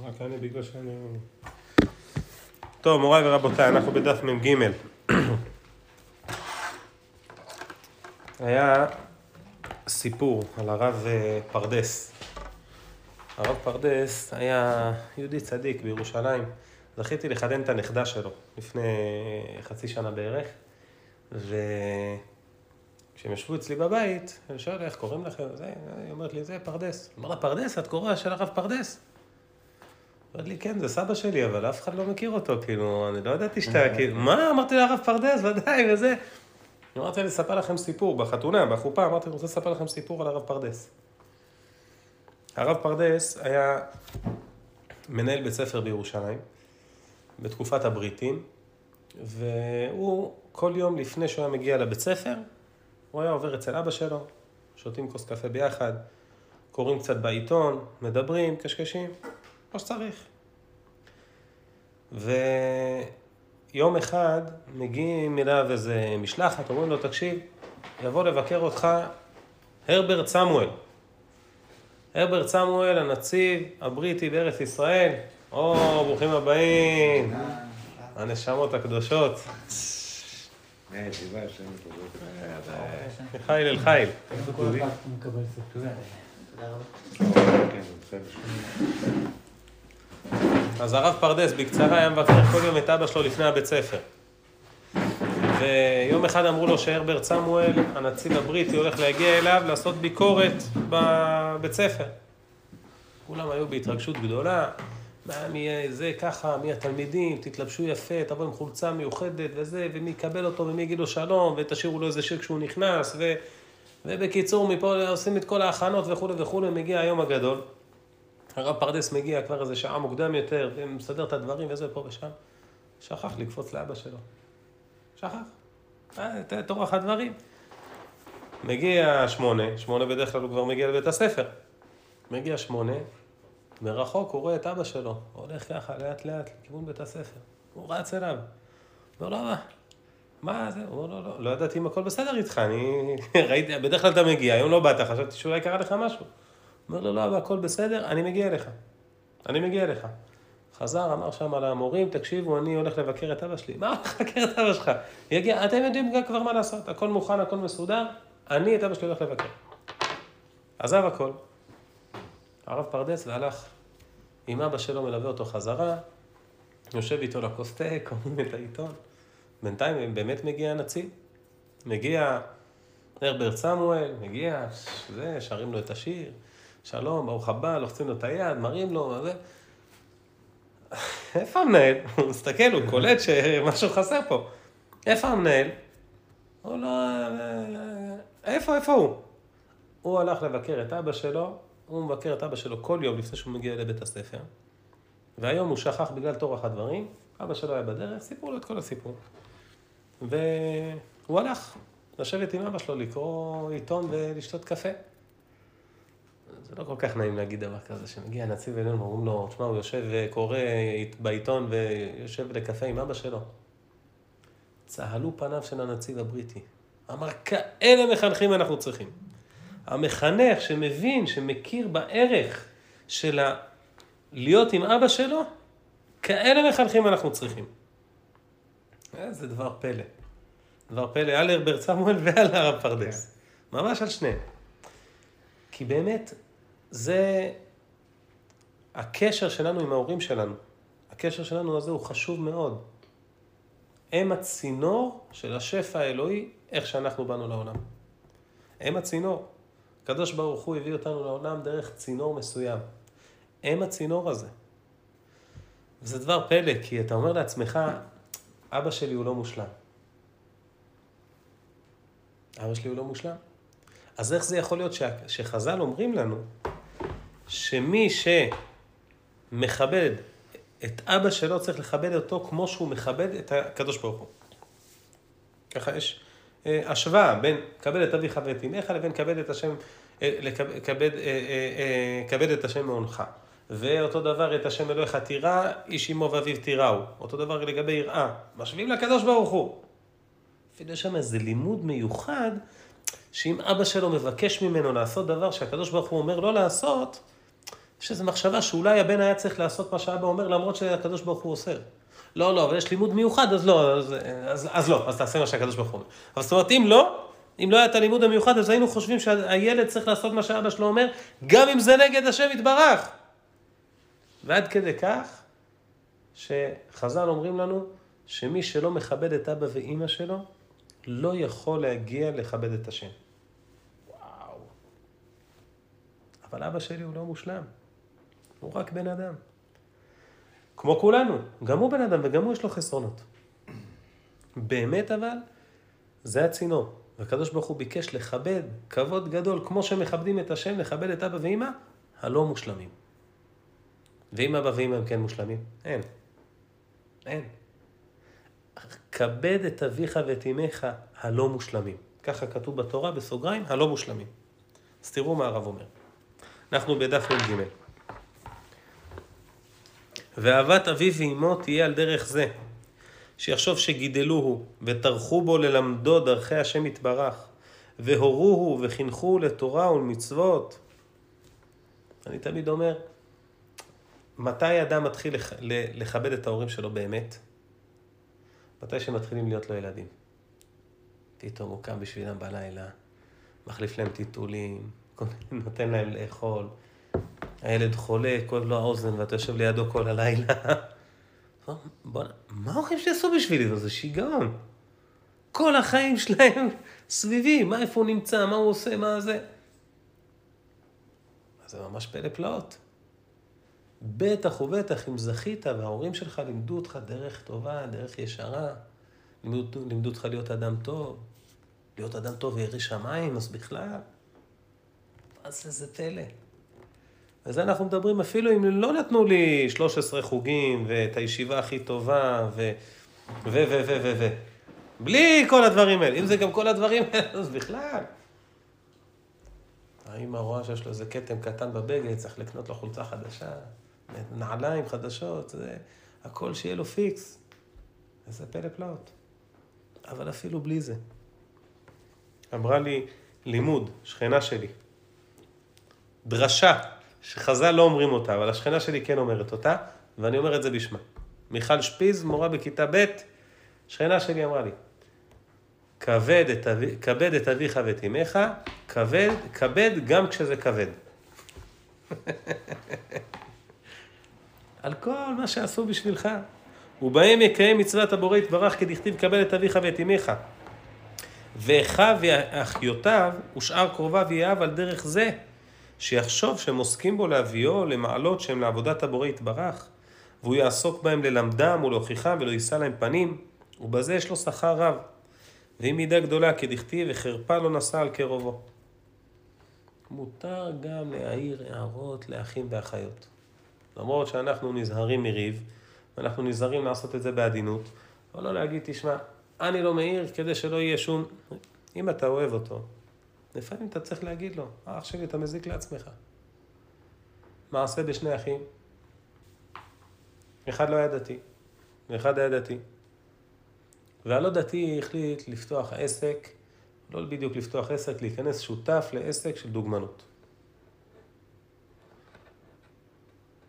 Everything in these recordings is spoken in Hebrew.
רק אני בגלל שאני... טוב, מוריי ורבותיי, אנחנו בדף מ"ג. היה סיפור על הרב אה, פרדס. הרב פרדס היה יהודי צדיק בירושלים. זכיתי לחתן את הנכדה שלו לפני חצי שנה בערך, וכשהם ישבו אצלי בבית, אני שואל איך קוראים לכם? היא אומרת לי, זה פרדס. אמר לה, פרדס? את קרובה של הרב פרדס? אמרת לי, כן, זה סבא שלי, אבל אף אחד לא מכיר אותו, כאילו, אני לא ידעתי שאתה, כאילו, מה? אמרתי לה, הרב פרדס, ודאי, וזה. אמרתי לה, לספר לכם סיפור, בחתונה, בחופה, אמרתי, אני רוצה לספר לכם סיפור על הרב פרדס. הרב פרדס היה מנהל בית ספר בירושלים, בתקופת הבריטים, והוא, כל יום לפני שהוא היה מגיע לבית ספר, הוא היה עובר אצל אבא שלו, שותים כוס קפה ביחד, קוראים קצת בעיתון, מדברים, קשקשים, כמו שצריך. ויום אחד מגיעים אליו איזה משלחת, אומרים לו, תקשיב, יבוא לבקר אותך הרברט סמואל. הרברט סמואל, הנציב הבריטי בארץ ישראל. או, ברוכים הבאים, הנשמות הקדושות. חיל אל חיל. אז הרב פרדס בקצרה היה מבקר כל יום את אבא שלו לפני הבית ספר. ויום אחד אמרו לו שהרברט סמואל, הנציב הבריטי, הולך להגיע אליו לעשות ביקורת בבית ספר. כולם היו בהתרגשות גדולה, מה, מי זה ככה, מי התלמידים, תתלבשו יפה, תבואו עם חולצה מיוחדת וזה, ומי יקבל אותו ומי יגיד לו שלום, ותשאירו לו איזה שיר כשהוא נכנס, ו... ובקיצור, מפה עושים את כל ההכנות וכולי וכולי, מגיע היום הגדול. הרב פרדס מגיע כבר איזה שעה מוקדם יותר, ומסדר את הדברים וזה פה ושם. שכח לקפוץ לאבא שלו. שכח. את אורח הדברים. מגיע שמונה, שמונה בדרך כלל הוא כבר מגיע לבית הספר. מגיע שמונה, מרחוק הוא רואה את אבא שלו, הולך ככה לאט לאט לכיוון בית הספר. הוא רץ אליו. אומר לו, אבא, מה זה? הוא אומר לו, לא, לא ידעתי אם הכל בסדר איתך, אני ראיתי, בדרך כלל אתה מגיע, היום לא באת, חשבתי שאולי קרה לך משהו. אומר לו, לא, אבא, הכל בסדר, אני מגיע אליך. אני מגיע אליך. חזר, אמר שם על המורים, תקשיבו, אני הולך לבקר את אבא שלי. מה הולך לבקר את אבא שלך? יגיע, אתם יודעים כבר מה לעשות, הכל מוכן, הכל מסודר, אני את אבא שלי הולך לבקר. עזב הכל. הרב פרדס והלך עם אבא שלו, מלווה אותו חזרה, יושב איתו לכוס תה, קוראים את העיתון. בינתיים באמת מגיע הנציב. מגיע הרברט סמואל, מגיע, זה, שרים לו את השיר, שלום, ברוך הבא, לוחצים לו את היד, מראים לו, זה. איפה המנהל? הוא מסתכל, הוא קולט שמשהו חסר פה. איפה המנהל? הוא לא... איפה, איפה הוא? הוא הלך לבקר את אבא שלו, הוא מבקר את אבא שלו כל יום לפני שהוא מגיע לבית הספר, והיום הוא שכח בגלל טורח הדברים, אבא שלו היה בדרך, סיפרו לו את כל הסיפור. והוא הלך לשבת עם אבא שלו, לקרוא עיתון ולשתות קפה. זה לא כל כך נעים להגיד דבר כזה, שמגיע נציב עליון ואומרים לו, תשמע, הוא יושב וקורא בעיתון ויושב לקפה עם אבא שלו. צהלו פניו של הנציב הבריטי. אמר, כאלה מחנכים אנחנו צריכים. המחנך שמבין, שמכיר בערך של ה... להיות עם אבא שלו, כאלה מחנכים אנחנו צריכים. זה דבר פלא. דבר פלא, על הרברט סמואל ועל הרב פרדס. ממש על שניהם. כי באמת, זה הקשר שלנו עם ההורים שלנו. הקשר שלנו הזה הוא חשוב מאוד. הם הצינור של השפע האלוהי, איך שאנחנו באנו לעולם. הם הצינור. הקדוש ברוך הוא הביא אותנו לעולם דרך צינור מסוים. הם הצינור הזה. וזה דבר פלא, כי אתה אומר לעצמך, אבא שלי הוא לא מושלם. אבא שלי הוא לא מושלם. אז איך זה יכול להיות שחז"ל אומרים לנו שמי שמכבד את אבא שלו צריך לכבד אותו כמו שהוא מכבד את הקדוש ברוך הוא. ככה יש אה, השוואה בין כבד את אביך ואת אמך לבין כבד את השם, אה, כבד, אה, כבד את השם מעונך. ואותו דבר את השם אלוהיך תירא, איש אמו ואביו תיראו. אותו דבר לגבי יראה. משווים לקדוש ברוך הוא. אפילו שם איזה לימוד מיוחד, שאם אבא שלו מבקש ממנו לעשות דבר שהקדוש ברוך הוא אומר לא לעשות, יש איזו מחשבה שאולי הבן היה צריך לעשות מה שאבא אומר, למרות שהקדוש ברוך הוא אוסר. לא, לא, אבל יש לימוד מיוחד, אז לא, אז, אז, אז לא, אז תעשה מה שהקדוש ברוך הוא אומר. אבל זאת אומרת, אם לא, אם לא היה את הלימוד המיוחד, אז היינו חושבים שהילד צריך לעשות מה שאבא שלו אומר, גם אם זה נגד השם יתברך. ועד כדי כך, שחז"ל אומרים לנו, שמי שלא מכבד את אבא ואימא שלו, לא יכול להגיע לכבד את השם. וואו. אבל אבא שלי הוא לא מושלם, הוא רק בן אדם. כמו כולנו, גם הוא בן אדם וגם הוא יש לו חסרונות. באמת אבל, זה הצינור. והקדוש ברוך הוא ביקש לכבד, כבוד גדול, כמו שמכבדים את השם, לכבד את אבא ואמא, הלא מושלמים. ואם אבא ואמא הם כן מושלמים? אין. אין. כבד את אביך ואת אמך הלא מושלמים. ככה כתוב בתורה, בסוגריים, הלא מושלמים. אז תראו מה הרב אומר. אנחנו בדף נ"ג. ואהבת אביו ואמו תהיה על דרך זה, שיחשוב שגידלוהו וטרחו בו ללמדו דרכי השם יתברך, והורוהו וחינכו לתורה ולמצוות. אני תמיד אומר, מתי אדם מתחיל לכבד את ההורים שלו באמת? מתי שמתחילים להיות לו ילדים. פתאום הוא קם בשבילם בלילה, מחליף להם טיטולים, נותן להם לאכול. הילד חולה, כואב לו האוזן, ואתה יושב לידו כל הלילה. בוא'נה, מה ההורים שיעשו בשבילי? זה שיגעון. כל החיים שלהם סביבי, מה, איפה הוא נמצא, מה הוא עושה, מה זה. זה ממש פלא פלאות. בטח ובטח אם זכית וההורים שלך לימדו אותך דרך טובה, דרך ישרה, לימדו, לימדו אותך להיות אדם טוב, להיות אדם טוב וירא שמיים, אז בכלל, מה זה, זה פלא. וזה אנחנו מדברים אפילו אם לא נתנו לי 13 חוגים ואת הישיבה הכי טובה ו... ו... ו... ו... ו... ו... בלי כל הדברים האלה. אם זה גם כל הדברים האלה, אז בכלל. האמא רואה שיש לו איזה כתם קטן בבגד, צריך לקנות לו חולצה חדשה. נעליים חדשות, זה הכל שיהיה לו פיקס. איזה פלא פלאות. אבל אפילו בלי זה. אמרה לי לימוד, שכנה שלי, דרשה, שחז"ל לא אומרים אותה, אבל השכנה שלי כן אומרת אותה, ואני אומר את זה בשמה. מיכל שפיז, מורה בכיתה ב', שכנה שלי אמרה לי, כבד את, אבי, כבד את אביך ואת אמך, כבד, כבד גם כשזה כבד. על כל מה שעשו בשבילך. ובהם יקיים מצוות הבורא יתברך כדכתיב קבל את אביך ואת אמך. ואחיו ואחיותיו ושאר קרוביו יאהב על דרך זה, שיחשוב שהם עוסקים בו להביאו למעלות שהם לעבודת הבורא יתברך, והוא יעסוק בהם ללמדם ולהוכיחם ולא יישא להם פנים, ובזה יש לו שכר רב. ואם מידה גדולה כדכתיב וחרפה לא נשא על קרובו. מותר גם להעיר הערות לאחים ואחיות. למרות שאנחנו נזהרים מריב, ואנחנו נזהרים לעשות את זה בעדינות, אבל לא להגיד, תשמע, אני לא מעיר כדי שלא יהיה שום... אם אתה אוהב אותו, לפעמים אתה צריך להגיד לו, אח שלי, אתה מזיק לעצמך. מעשה בשני אחים. אחד לא היה דתי, ואחד היה דתי. והלא דתי החליט לפתוח עסק, לא בדיוק לפתוח עסק, להיכנס שותף לעסק של דוגמנות.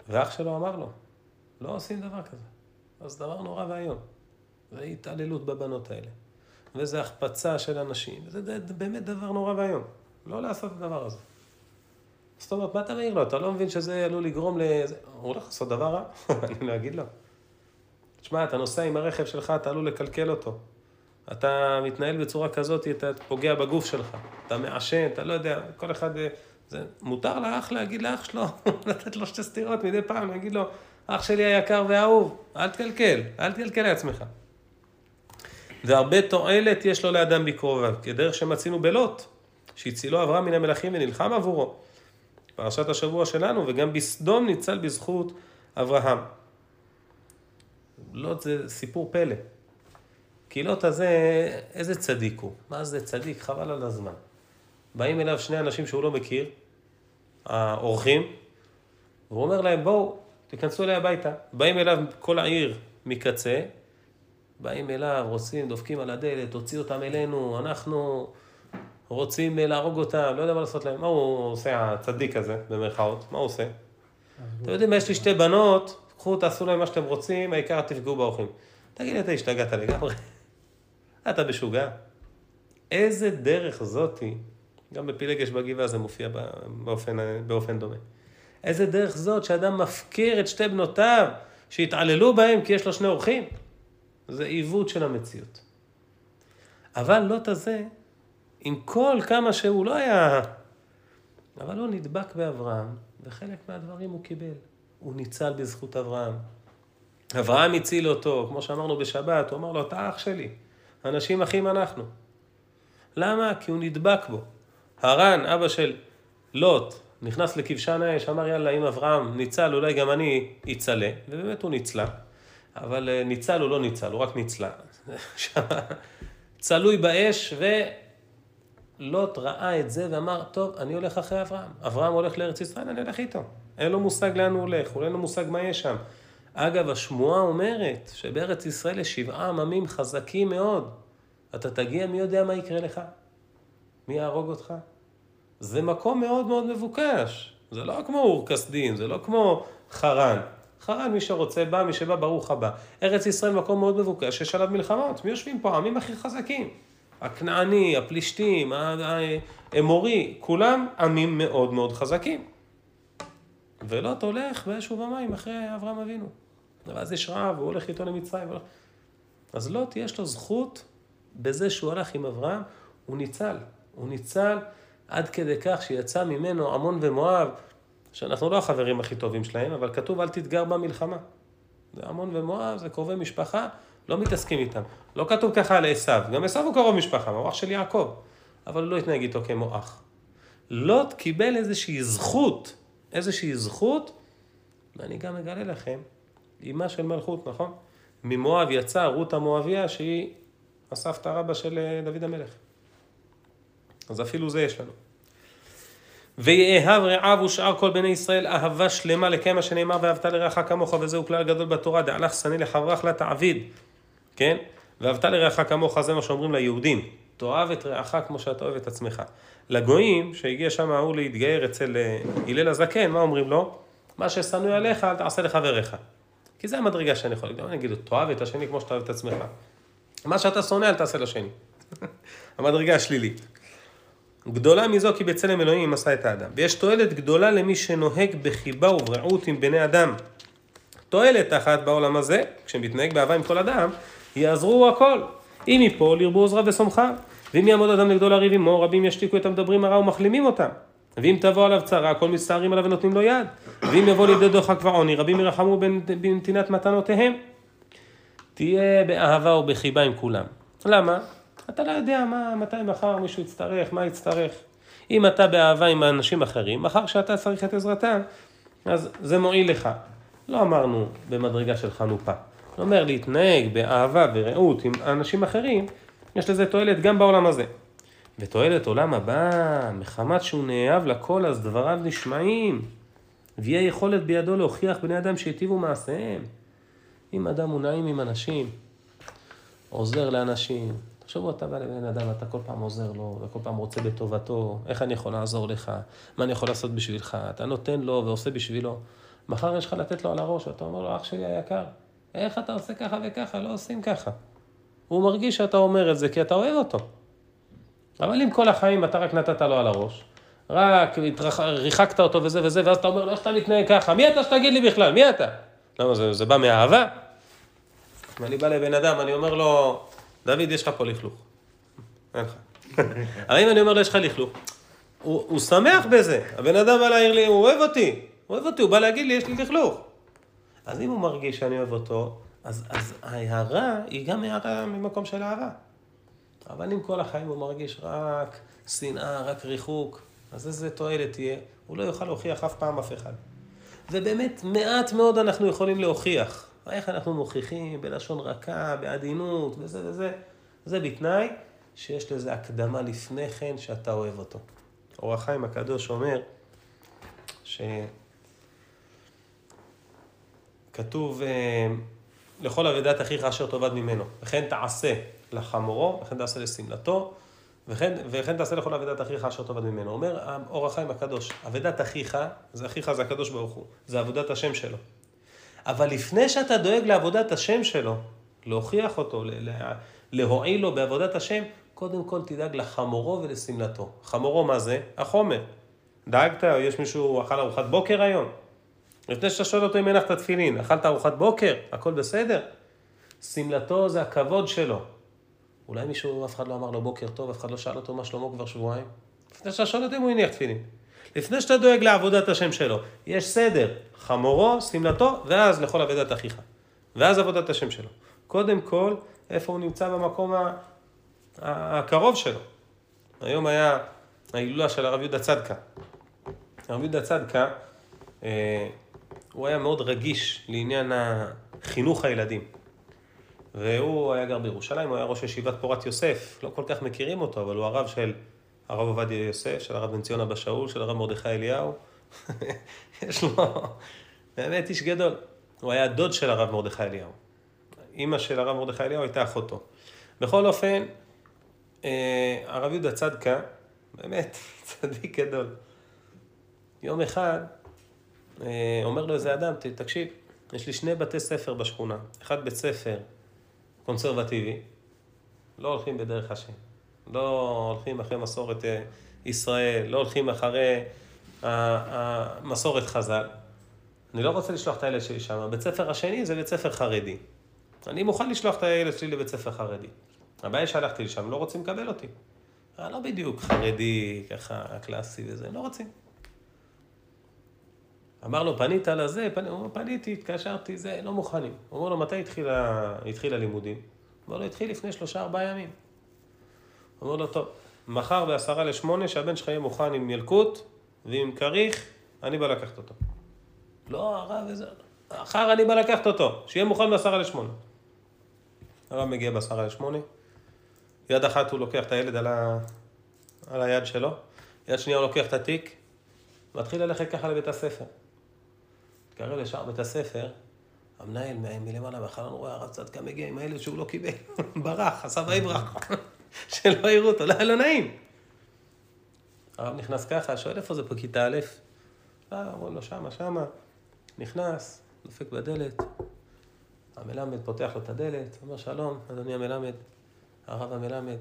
ואח שלו אמר לו, לא עושים דבר כזה. אז דבר נורא ואיום. זה התעללות בבנות האלה. וזה החפצה של אנשים. זה באמת דבר נורא ואיום. לא לעשות את הדבר הזה. זאת אומרת, מה אתה מעיר לו? אתה לא מבין שזה עלול לגרום ל... הוא הולך לעשות דבר רע? אני לא אגיד לו. תשמע, אתה נוסע עם הרכב שלך, אתה עלול לקלקל אותו. אתה מתנהל בצורה כזאת, אתה פוגע בגוף שלך. אתה מעשן, אתה לא יודע, כל אחד... אה, זה מותר לאח להגיד לאח שלו, לתת לו שתי סטירות מדי פעם, להגיד לו, אח שלי היקר והאהוב, אל תקלקל, אל תקלקל לעצמך. והרבה תועלת יש לו לאדם בקרוביו, כדרך שמצינו בלוט, שהצילו אברהם מן המלכים ונלחם עבורו. פרשת השבוע שלנו, וגם בסדום ניצל בזכות אברהם. לוט זה סיפור פלא. כי לוט הזה, איזה צדיק הוא. מה זה צדיק? חבל על הזמן. באים אליו שני אנשים שהוא לא מכיר, האורחים, והוא אומר להם, בואו, תיכנסו אליי הביתה. באים אליו כל העיר מקצה, באים אליו, רוצים, דופקים על הדלת, תוציא אותם אלינו, אנחנו רוצים להרוג אותם, לא יודע מה לעשות להם. מה הוא עושה, הצדיק הזה, במרכאות? מה הוא עושה? אתם יודעים יש לי שתי בנות, קחו, תעשו להם מה שאתם רוצים, העיקר תפגעו באורחים. תגיד לי, אתה השתגעת לגמרי? אתה משוגע? איזה דרך זאתי, גם בפילגש בגבעה זה מופיע באופן, באופן דומה. איזה דרך זאת שאדם מפקיר את שתי בנותיו, שהתעללו בהם כי יש לו שני אורחים? זה עיוות של המציאות. אבל לוט הזה, עם כל כמה שהוא לא היה... אבל הוא נדבק באברהם, וחלק מהדברים הוא קיבל. הוא ניצל בזכות אברהם. אברהם הציל אותו, כמו שאמרנו בשבת, הוא אמר לו, אתה אח שלי, אנשים אחים אנחנו. למה? כי הוא נדבק בו. הרן, אבא של לוט, נכנס לכבשן האש, אמר יאללה, אם אברהם ניצל, אולי גם אני אצלה, ובאמת הוא ניצלה. אבל אה, ניצל הוא לא ניצל, הוא רק ניצלה. צלוי באש, ולוט ראה את זה ואמר, טוב, אני הולך אחרי אברהם. אברהם הולך לארץ ישראל, אני הולך איתו. אין לו מושג לאן הוא הולך, אין לו מושג מה יש שם. אגב, השמועה אומרת שבארץ ישראל יש שבעה עממים חזקים מאוד. אתה תגיע, מי יודע מה יקרה לך? מי יהרוג אותך? זה מקום מאוד מאוד מבוקש. זה לא כמו אור כסדין, זה לא כמו חרן. חרן, מי שרוצה בא, מי שבא, ברוך הבא. ארץ ישראל מקום מאוד מבוקש, יש עליו מלחמות. מי יושבים פה? העמים הכי חזקים. הכנעני, הפלישתים, האמורי, כולם עמים מאוד מאוד חזקים. ולוט הולך באש ובמים אחרי אברהם אבינו. ואז יש רעב, הוא הולך איתו למצרים. אז לוט יש לו זכות בזה שהוא הלך עם אברהם, הוא ניצל. הוא ניצל עד כדי כך שיצא ממנו עמון ומואב, שאנחנו לא החברים הכי טובים שלהם, אבל כתוב אל תתגר במלחמה. זה עמון ומואב, זה קרובי משפחה, לא מתעסקים איתם. לא כתוב ככה על עשו, גם עשו הוא קרוב משפחה, הוא אח של יעקב, אבל הוא לא התנהג איתו כמו אח. לוט קיבל איזושהי זכות, איזושהי זכות, ואני גם אגלה לכם, אימה של מלכות, נכון? ממואב יצאה רות המואביה, שהיא הסבתא רבא של אה, דוד המלך. אז אפילו זה יש לנו. ויאהב רעב ושאר כל בני ישראל אהבה שלמה לקיים מה שנאמר ואהבת לרעך כמוך וזהו כלל גדול בתורה. דעלך שנא לחברך לה תעביד כן? ואהבת לרעך כמוך זה מה שאומרים ליהודים. תאהב את רעך כמו שאתה אוהב את עצמך לגויים שהגיע שם ההוא להתגייר אצל אה, הלל הזקן מה אומרים לו? מה ששנוא עליך אל תעשה לחבריך כי זה המדרגה שאני יכול להגיד, אני אגיד תאהב את השני כמו שאתה אוהב את עצמך מה שאתה שונא אל תעשה לשני המדרגה השלילית גדולה מזו כי בצלם אלוהים עשה את האדם. ויש תועלת גדולה למי שנוהג בחיבה וברעות עם בני אדם. תועלת אחת בעולם הזה, כשמתנהג באהבה עם כל אדם, יעזרו הכל. אם יפול ירבו עוזרה ושמחה. ואם יעמוד אדם לגדול לריב עמו, רבים ישתיקו את המדברים הרע ומחלימים אותם. ואם תבוא עליו צרה, הכל מסתערים עליו ונותנים לו יד. ואם יבוא לידי דוחק ועוני, רבים ירחמו בנתינת מתנותיהם. תהיה באהבה ובחיבה עם כולם. למה? אתה לא יודע מה, מתי מחר מישהו יצטרך, מה יצטרך. אם אתה באהבה עם אנשים אחרים, מחר כשאתה צריך את עזרתם, אז זה מועיל לך. לא אמרנו במדרגה של חנופה. זה אומר להתנהג באהבה ורעות עם אנשים אחרים, יש לזה תועלת גם בעולם הזה. ותועלת עולם הבא, מחמת שהוא נאהב לכל, אז דבריו נשמעים. ויהיה יכולת בידו להוכיח בני אדם שהיטיבו מעשיהם. אם אדם הוא נעים עם אנשים, עוזר לאנשים, תחשבו, אתה בא לבן אדם, אתה כל פעם עוזר לו, וכל פעם רוצה בטובתו, איך אני יכול לעזור לך, מה אני יכול לעשות בשבילך, אתה נותן לו ועושה בשבילו. מחר יש לך לתת לו על הראש, ואתה אומר לו, אח שלי היקר, איך אתה עושה ככה וככה, לא עושים ככה. הוא מרגיש שאתה אומר את זה כי אתה אוהב אותו. אבל אם כל החיים אתה רק נתת לו על הראש, רק ריחקת אותו וזה וזה, ואז אתה אומר לו, איך אתה מתנהג ככה? מי אתה שתגיד לי בכלל? מי אתה? למה זה, זה בא מאהבה? אם אני בא לבן אדם, אני אומר לו, דוד, יש לך פה לכלוך. אין לך. אבל אם אני אומר לו, יש לך לכלוך, הוא, הוא שמח בזה. הבן אדם בא להעיר לי, הוא אוהב אותי. הוא אוהב אותי, הוא בא להגיד לי, יש לי לכלוך. אז אם הוא מרגיש שאני אוהב אותו, אז, אז ההערה היא גם הערה ממקום של אהבה. אבל אם כל החיים הוא מרגיש רק שנאה, רק ריחוק, אז איזה תועלת תהיה? הוא לא יוכל להוכיח אף פעם אף אחד. ובאמת, מעט מאוד אנחנו יכולים להוכיח. איך אנחנו מוכיחים בלשון רכה, בעדינות וזה וזה, זה בתנאי שיש לזה הקדמה לפני כן שאתה אוהב אותו. אור החיים הקדוש אומר שכתוב אה, לכל אבידת אחיך אשר תאבד ממנו, וכן תעשה לחמורו, וכן תעשה לשמלתו, וכן, וכן תעשה לכל אבדת אחיך אשר תאבד ממנו. אומר אור החיים הקדוש, אבדת אחיך, זה אחיך זה הקדוש ברוך הוא, זה עבודת השם שלו. אבל לפני שאתה דואג לעבודת השם שלו, להוכיח אותו, להועיל לו בעבודת השם, קודם כל תדאג לחמורו ולשמלתו. חמורו מה זה? החומר. דאגת, יש מישהו אכל ארוחת בוקר היום? לפני שאתה שואל אותו אם הנחת תפילין, אכלת ארוחת בוקר? הכל בסדר? שמלתו זה הכבוד שלו. אולי מישהו, אף אחד לא אמר לו בוקר טוב, אף אחד לא שאל אותו מה שלמה כבר שבועיים? לפני שאתה שואל אותו אם הוא הניח תפילין. לפני שאתה דואג לעבודת השם שלו, יש סדר, חמורו, שמלתו, ואז לכל עבודת אחיך. ואז עבודת השם שלו. קודם כל, איפה הוא נמצא במקום הקרוב שלו. היום היה ההילולה של הרב יהודה צדקה. הרב יהודה צדקה, אה, הוא היה מאוד רגיש לעניין חינוך הילדים. והוא היה גר בירושלים, הוא היה ראש ישיבת פורת יוסף, לא כל כך מכירים אותו, אבל הוא הרב של הרב עובדיה יוסף, של הרב בן ציון אבא שאול, של הרב מרדכי אליהו. יש לו, באמת איש גדול. הוא היה דוד של הרב מרדכי אליהו. אימא של הרב מרדכי אליהו הייתה אחותו. בכל אופן, אה, הרב יהודה צדקה, באמת, צדיק גדול. יום אחד, אה, אומר לו איזה אדם, תקשיב, יש לי שני בתי ספר בשכונה. אחד בית ספר קונסרבטיבי, לא הולכים בדרך השם. לא הולכים אחרי מסורת אה, ישראל, לא הולכים אחרי מסורת חז"ל. אני לא רוצה לשלוח את הילד שלי שם. בית ספר השני זה בית ספר חרדי. אני מוכן לשלוח את הילד שלי לבית ספר חרדי. הבעיה שהלכתי לשם, לא רוצים לקבל אותי. אה, לא בדיוק חרדי, ככה, קלאסי וזה, לא רוצים. אמר לו, פנית לזה? פנ... הוא אומר, פניתי, התקשרתי, זה, לא מוכנים. הוא אומר לו, מתי התחיל, הלימודים? הוא אומר לו, התחיל לפני שלושה, ארבעה ימים. אומר לו, טוב, מחר בעשרה לשמונה, שהבן שלך יהיה מוכן עם ילקוט ועם כריך, אני בא לקחת אותו. לא, הרב, איזה... מחר אני בא לקחת אותו, שיהיה מוכן בעשרה לשמונה. הרב מגיע בעשרה לשמונה, יד אחת הוא לוקח את הילד על, ה... על היד שלו, יד שנייה הוא לוקח את התיק, מתחיל ללכת ככה לבית הספר. מתקרב לשער בית הספר, המנהל מלמעלה בחלון רואה הרב צדקה מגיע עם הילד שהוא לא קיבל, ברח, עשה ויברח, שלא יראו אותו, לא היה לו נעים. הרב נכנס ככה, שואל איפה זה פה, כיתה א'? אה, אומרים לו שמה, שמה. נכנס, דופק בדלת, המלמד פותח לו את הדלת, אומר שלום, אדוני המלמד, הרב המלמד,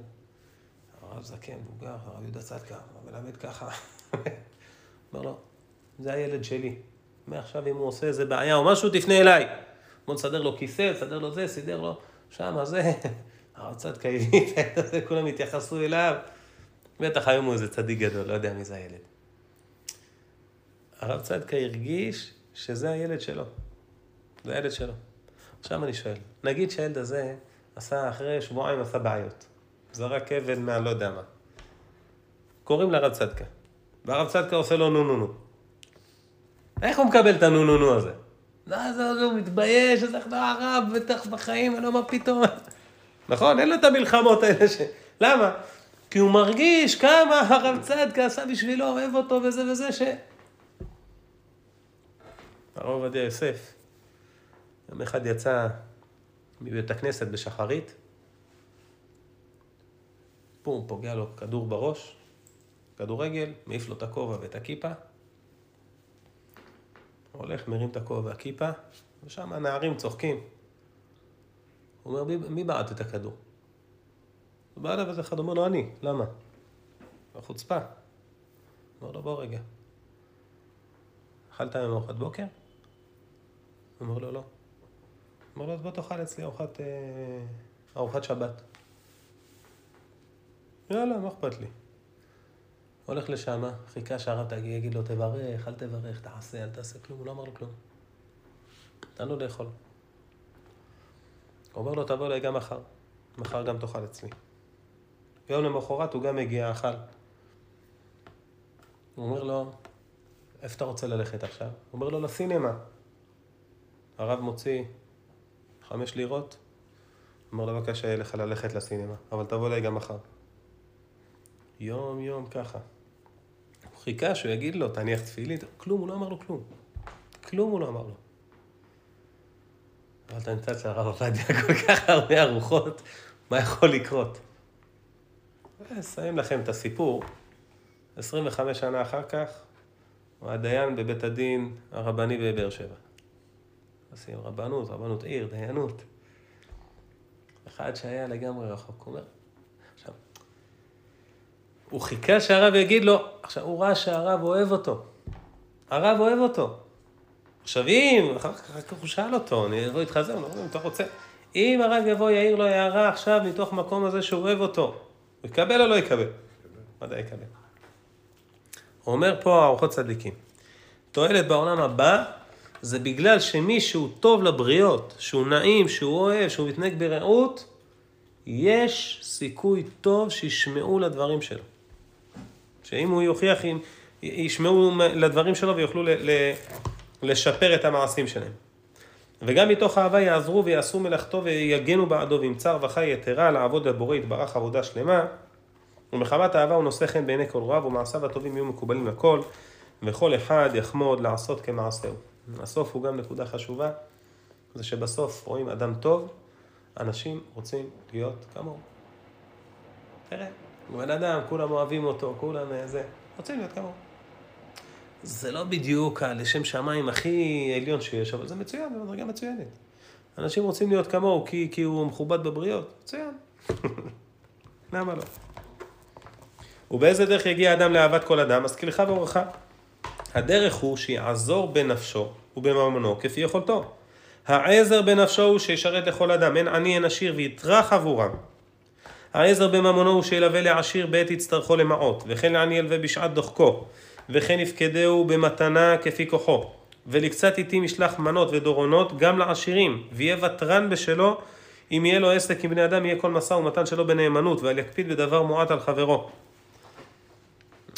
הרב זקן, מבוגר, הרב יהודה צדקה, המלמד ככה. אומר לו, זה הילד שלי. מעכשיו אם הוא עושה איזה בעיה או משהו, תפנה אליי. בוא נסדר לו כיסא, נסדר לו זה, סידר לו שמה זה. הילד הזה, כולם התייחסו אליו. בטח היום הוא איזה צדיק גדול, לא יודע מי זה הילד. הרב צדקה הרגיש שזה הילד שלו. זה הילד שלו. עכשיו אני שואל, נגיד שהילד הזה עשה, אחרי שבועיים עשה בעיות. זרק אבן מה לא יודע מה. קוראים לרב צדקה. והרב צדקה עושה לו נו נו נו. איך הוא מקבל את הנו נו נו הזה? זה, הוא מתבייש, אז איך לא הרב, בטח בחיים, אני לא מה פתאום. נכון? אין לו את המלחמות האלה ש... למה? כי הוא מרגיש כמה הרב צדקה עשה בשבילו, אוהב אותו וזה וזה, ש... הרב עובדיה יוסף, יום אחד יצא מבית הכנסת בשחרית, פום, פוגע לו כדור בראש, כדורגל, מעיף לו את הכובע ואת הכיפה, הולך, מרים את הכובע והכיפה, ושם הנערים צוחקים. הוא אומר, מי, מי בעט את הכדור? הוא בא אליו איזה אחד, אומר לו, אני, למה? החוצפה. אומר לו, בוא רגע. אכלת היום ארוחת בוקר? אומר לו, לא. אומר לו, אז בוא תאכל אצלי ארוחת, אה, ארוחת שבת. יאללה, מה אכפת לי? הולך לשם, חיכה שהרב יגיד לו, תברך, אל תברך, תעשה, אל תעשה כלום, הוא לא אמר לו כלום. נתן לאכול. אומר לו, תבוא אליי גם מחר. מחר גם תאכל אצלי. יום למחרת הוא גם הגיע, אכל. הוא אומר לו, איפה אתה רוצה ללכת עכשיו? הוא אומר לו, לסינמה. הרב מוציא חמש לירות, אומר לו, בבקשה, יהיה לך ללכת לסינמה, אבל תבוא אליי גם מחר. יום יום ככה. הוא חיכה שהוא יגיד לו, תניח תפילין, כלום, הוא לא אמר לו כלום. כלום הוא לא אמר לו. אבל אתה נמצא אצל הרב עובדיה כל כך הרבה ארוחות, מה יכול לקרות? אסיים לכם את הסיפור. 25 שנה אחר כך, הוא הדיין בבית הדין הרבני בבאר שבע. עושים רבנות, רבנות עיר, דיינות. אחד שהיה לגמרי רחוק, הוא אומר, עכשיו, הוא חיכה שהרב יגיד לו, עכשיו, הוא ראה שהרב אוהב אותו. הרב אוהב אותו. עכשיו אם, אחר כך הוא שאל אותו, אני אבוא איתך זה, הוא אומר, אם אתה רוצה. אם הרב יבוא, יעיר לו הערה עכשיו מתוך מקום הזה שהוא אוהב אותו, הוא יקבל או לא יקבל? ודאי יקבל. אומר פה ארוחות צדיקים. תועלת בעולם הבא זה בגלל שמי שהוא טוב לבריות, שהוא נעים, שהוא אוהב, שהוא מתנהג ברעות, יש סיכוי טוב שישמעו לדברים שלו. שאם הוא יוכיח, אם ישמעו לדברים שלו ויוכלו ל, ל, לשפר את המעשים שלהם. וגם מתוך אהבה יעזרו ויעשו מלאכתו ויגנו בעדו ועם צער וחי יתרה לעבוד לבורא יתברך עבודה שלמה. ומחמת אהבה הוא נושא חן בעיני כל רב ומעשיו הטובים יהיו מקובלים לכל וכל אחד יחמוד לעשות כמעשהו. הסוף הוא גם נקודה חשובה, זה שבסוף רואים אדם טוב, אנשים רוצים להיות כמוהו. תראה, הוא בן אדם, כולם אוהבים אותו, כולם אה, זה, רוצים להיות כמוהו. זה לא בדיוק הלשם שמיים הכי עליון שיש, אבל זה מצוין, זה מדרגה מצוינת. אנשים רוצים להיות כמוהו כי, כי הוא מכובד בבריות, מצוין. למה לא? ובאיזה דרך יגיע האדם לאהבת כל אדם? מזכירך ואורך. הדרך הוא שיעזור בנפשו ובממונו כפי יכולתו. העזר בנפשו הוא שישרת לכל אדם, אין עני אין עשיר ויטרח עבורם. העזר בממונו הוא שילווה לעשיר בעת יצטרכו למעות, וכן לעני ילווה בשעת דוחקו, וכן יפקדהו במתנה כפי כוחו. ולקצת עתים ישלח מנות ודורונות גם לעשירים, ויהיה ותרן בשלו, אם יהיה לו עסק עם בני אדם, יהיה כל משא ומתן שלו בנאמנות, ואל יקפיד בדבר מועט על חברו.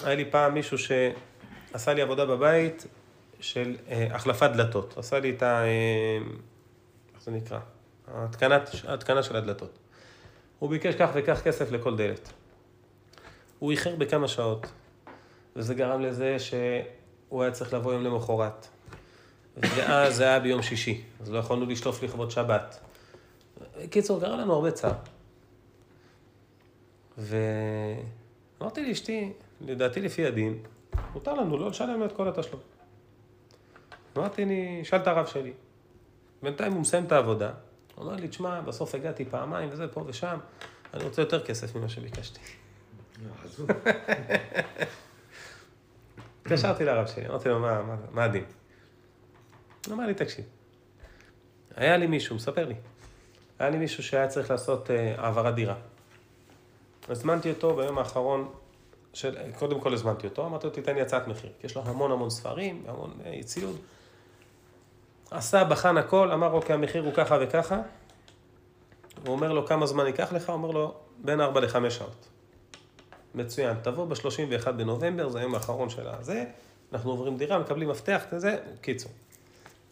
היה לי פעם מישהו שעשה לי עבודה בבית של אה, החלפת דלתות. עשה לי את ה... אה, איך זה נקרא? התקנת, התקנה של הדלתות. הוא ביקש כך וכך כסף לכל דלת. הוא איחר בכמה שעות, וזה גרם לזה שהוא היה צריך לבוא יום למחרת. ואז זה היה ביום שישי, אז לא יכולנו לשלוף לכבוד שבת. קיצור, גרם לנו הרבה צער. ואמרתי לאשתי, לדעתי לפי הדין, מותר לנו לא לשלם את כל התשלום. אמרתי לי, שאל את הרב שלי. בינתיים הוא מסיים את העבודה, הוא אומר לי, תשמע, בסוף הגעתי פעמיים וזה, פה ושם, אני רוצה יותר כסף ממה שביקשתי. התקשרתי לרב שלי, אמרתי לו, מה, הדין? הוא אמר לי, תקשיב, היה לי מישהו, מספר לי, היה לי מישהו שהיה צריך לעשות אה, העברת דירה. הזמנתי אותו ביום האחרון, של, קודם כל הזמנתי אותו, אמרתי לו, תיתן לי הצעת מחיר, כי יש לו המון המון ספרים, המון אה, ציוד. עשה, בחן הכל, אמר, אוקיי, המחיר הוא ככה וככה. הוא אומר לו, כמה זמן ייקח לך? הוא אומר לו, בין 4 ל-5 שעות. מצוין, תבוא ב-31 בנובמבר, זה היום האחרון של הזה, אנחנו עוברים דירה, מקבלים מפתח כזה, קיצור.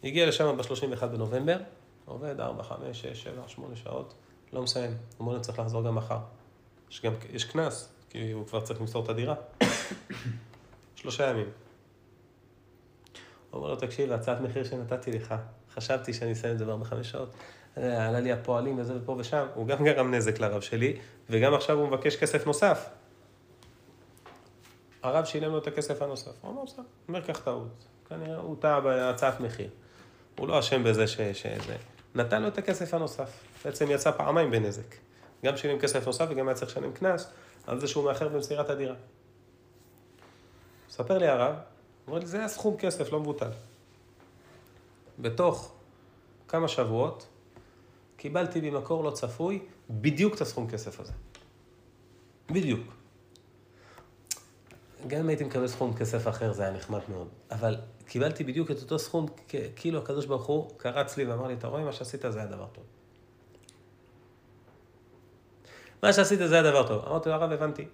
הגיע לשם ב-31 בנובמבר, עובד 4, 5, 6, 7, 8 שעות, לא מסיים. אומר לו, צריך לחזור גם מחר. יש גם, יש קנס, כי הוא כבר צריך למסור את הדירה. שלושה ימים. הוא אומר לו, תקשיב, הצעת מחיר שנתתי לך, חשבתי שאני אסיים את זה בארבע חמש שעות. עלה לי הפועלים וזה ופה ושם, הוא גם גרם נזק לרב שלי, וגם עכשיו הוא מבקש כסף נוסף. הרב שילם לו את הכסף הנוסף. הוא אמר, בסדר, אומר, קח טעות. כנראה הוא טעה בהצעת מחיר. הוא לא אשם בזה ש... שזה. נתן לו את הכסף הנוסף. בעצם יצא פעמיים בנזק. גם שילם כסף נוסף וגם היה צריך לשלם קנס על זה שהוא מאחר במסירת הדירה. מספר לי הרב, אומר לי, זה היה סכום כסף לא מבוטל. בתוך כמה שבועות קיבלתי ממקור לא צפוי בדיוק את הסכום כסף הזה. בדיוק. גם אם הייתי מקבל סכום כסף אחר זה היה נחמד מאוד, אבל קיבלתי בדיוק את אותו סכום, כאילו הקדוש ברוך הוא קרץ לי ואמר לי, אתה רואה מה שעשית זה היה דבר טוב. מה שעשית זה היה דבר טוב. אמרתי לו, הרב, הבנתי.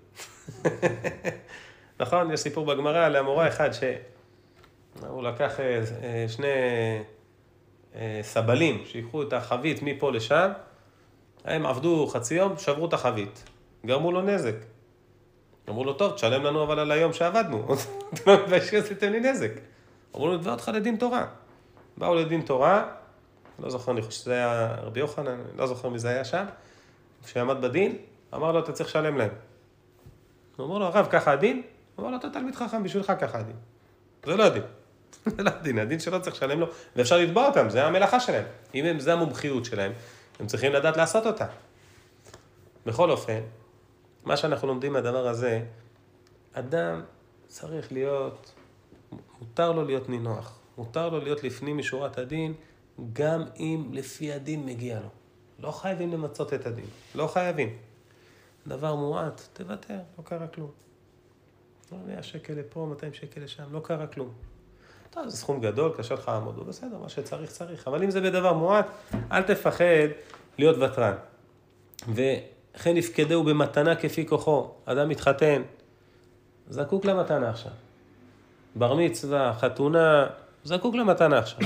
נכון? יש סיפור בגמרא על המורה אחד שהוא לקח אה, אה, שני אה, סבלים שיקחו את החבית מפה לשם, הם עבדו חצי יום, שברו את החבית, גרמו לו נזק. אמרו לו, טוב, תשלם לנו אבל על היום שעבדנו, אתה לא מתבייש שעשיתם לי נזק. אמרו לו, נתבע אותך לדין תורה. באו לדין תורה, לא זוכר, אני חושב שזה היה רבי יוחנן, לא זוכר מי זה היה שם, כשעמד בדין, אמר לו, אתה צריך לשלם להם. הוא אומר לו, הרב, ככה הדין? הוא אומר לו, אתה תלמיד חכם, בשבילך ככה הדין. זה לא הדין. זה לא הדין, הדין שלא צריך לשלם לו, ואפשר לתבוע אותם, זה המלאכה שלהם. אם הם, זה המומחיות שלהם, הם צריכים לדעת לעשות אותה. בכל אופן, מה שאנחנו לומדים מהדבר הזה, אדם צריך להיות, מותר לו להיות נינוח, מותר לו להיות לפנים משורת הדין, גם אם לפי הדין מגיע לו. לא חייבים למצות את הדין, לא חייבים. דבר מועט, תוותר, לא קרה כלום. לא 100 שקל לפה, 200 שקל לשם, לא קרה כלום. טוב, זה סכום גדול, קשה לך לעמוד בו, בסדר, מה שצריך צריך. אבל אם זה בדבר מועט, אל תפחד להיות ותרן. וכן יפקדהו במתנה כפי כוחו. אדם מתחתן, זקוק למתנה עכשיו. בר מצווה, חתונה, זקוק למתנה עכשיו.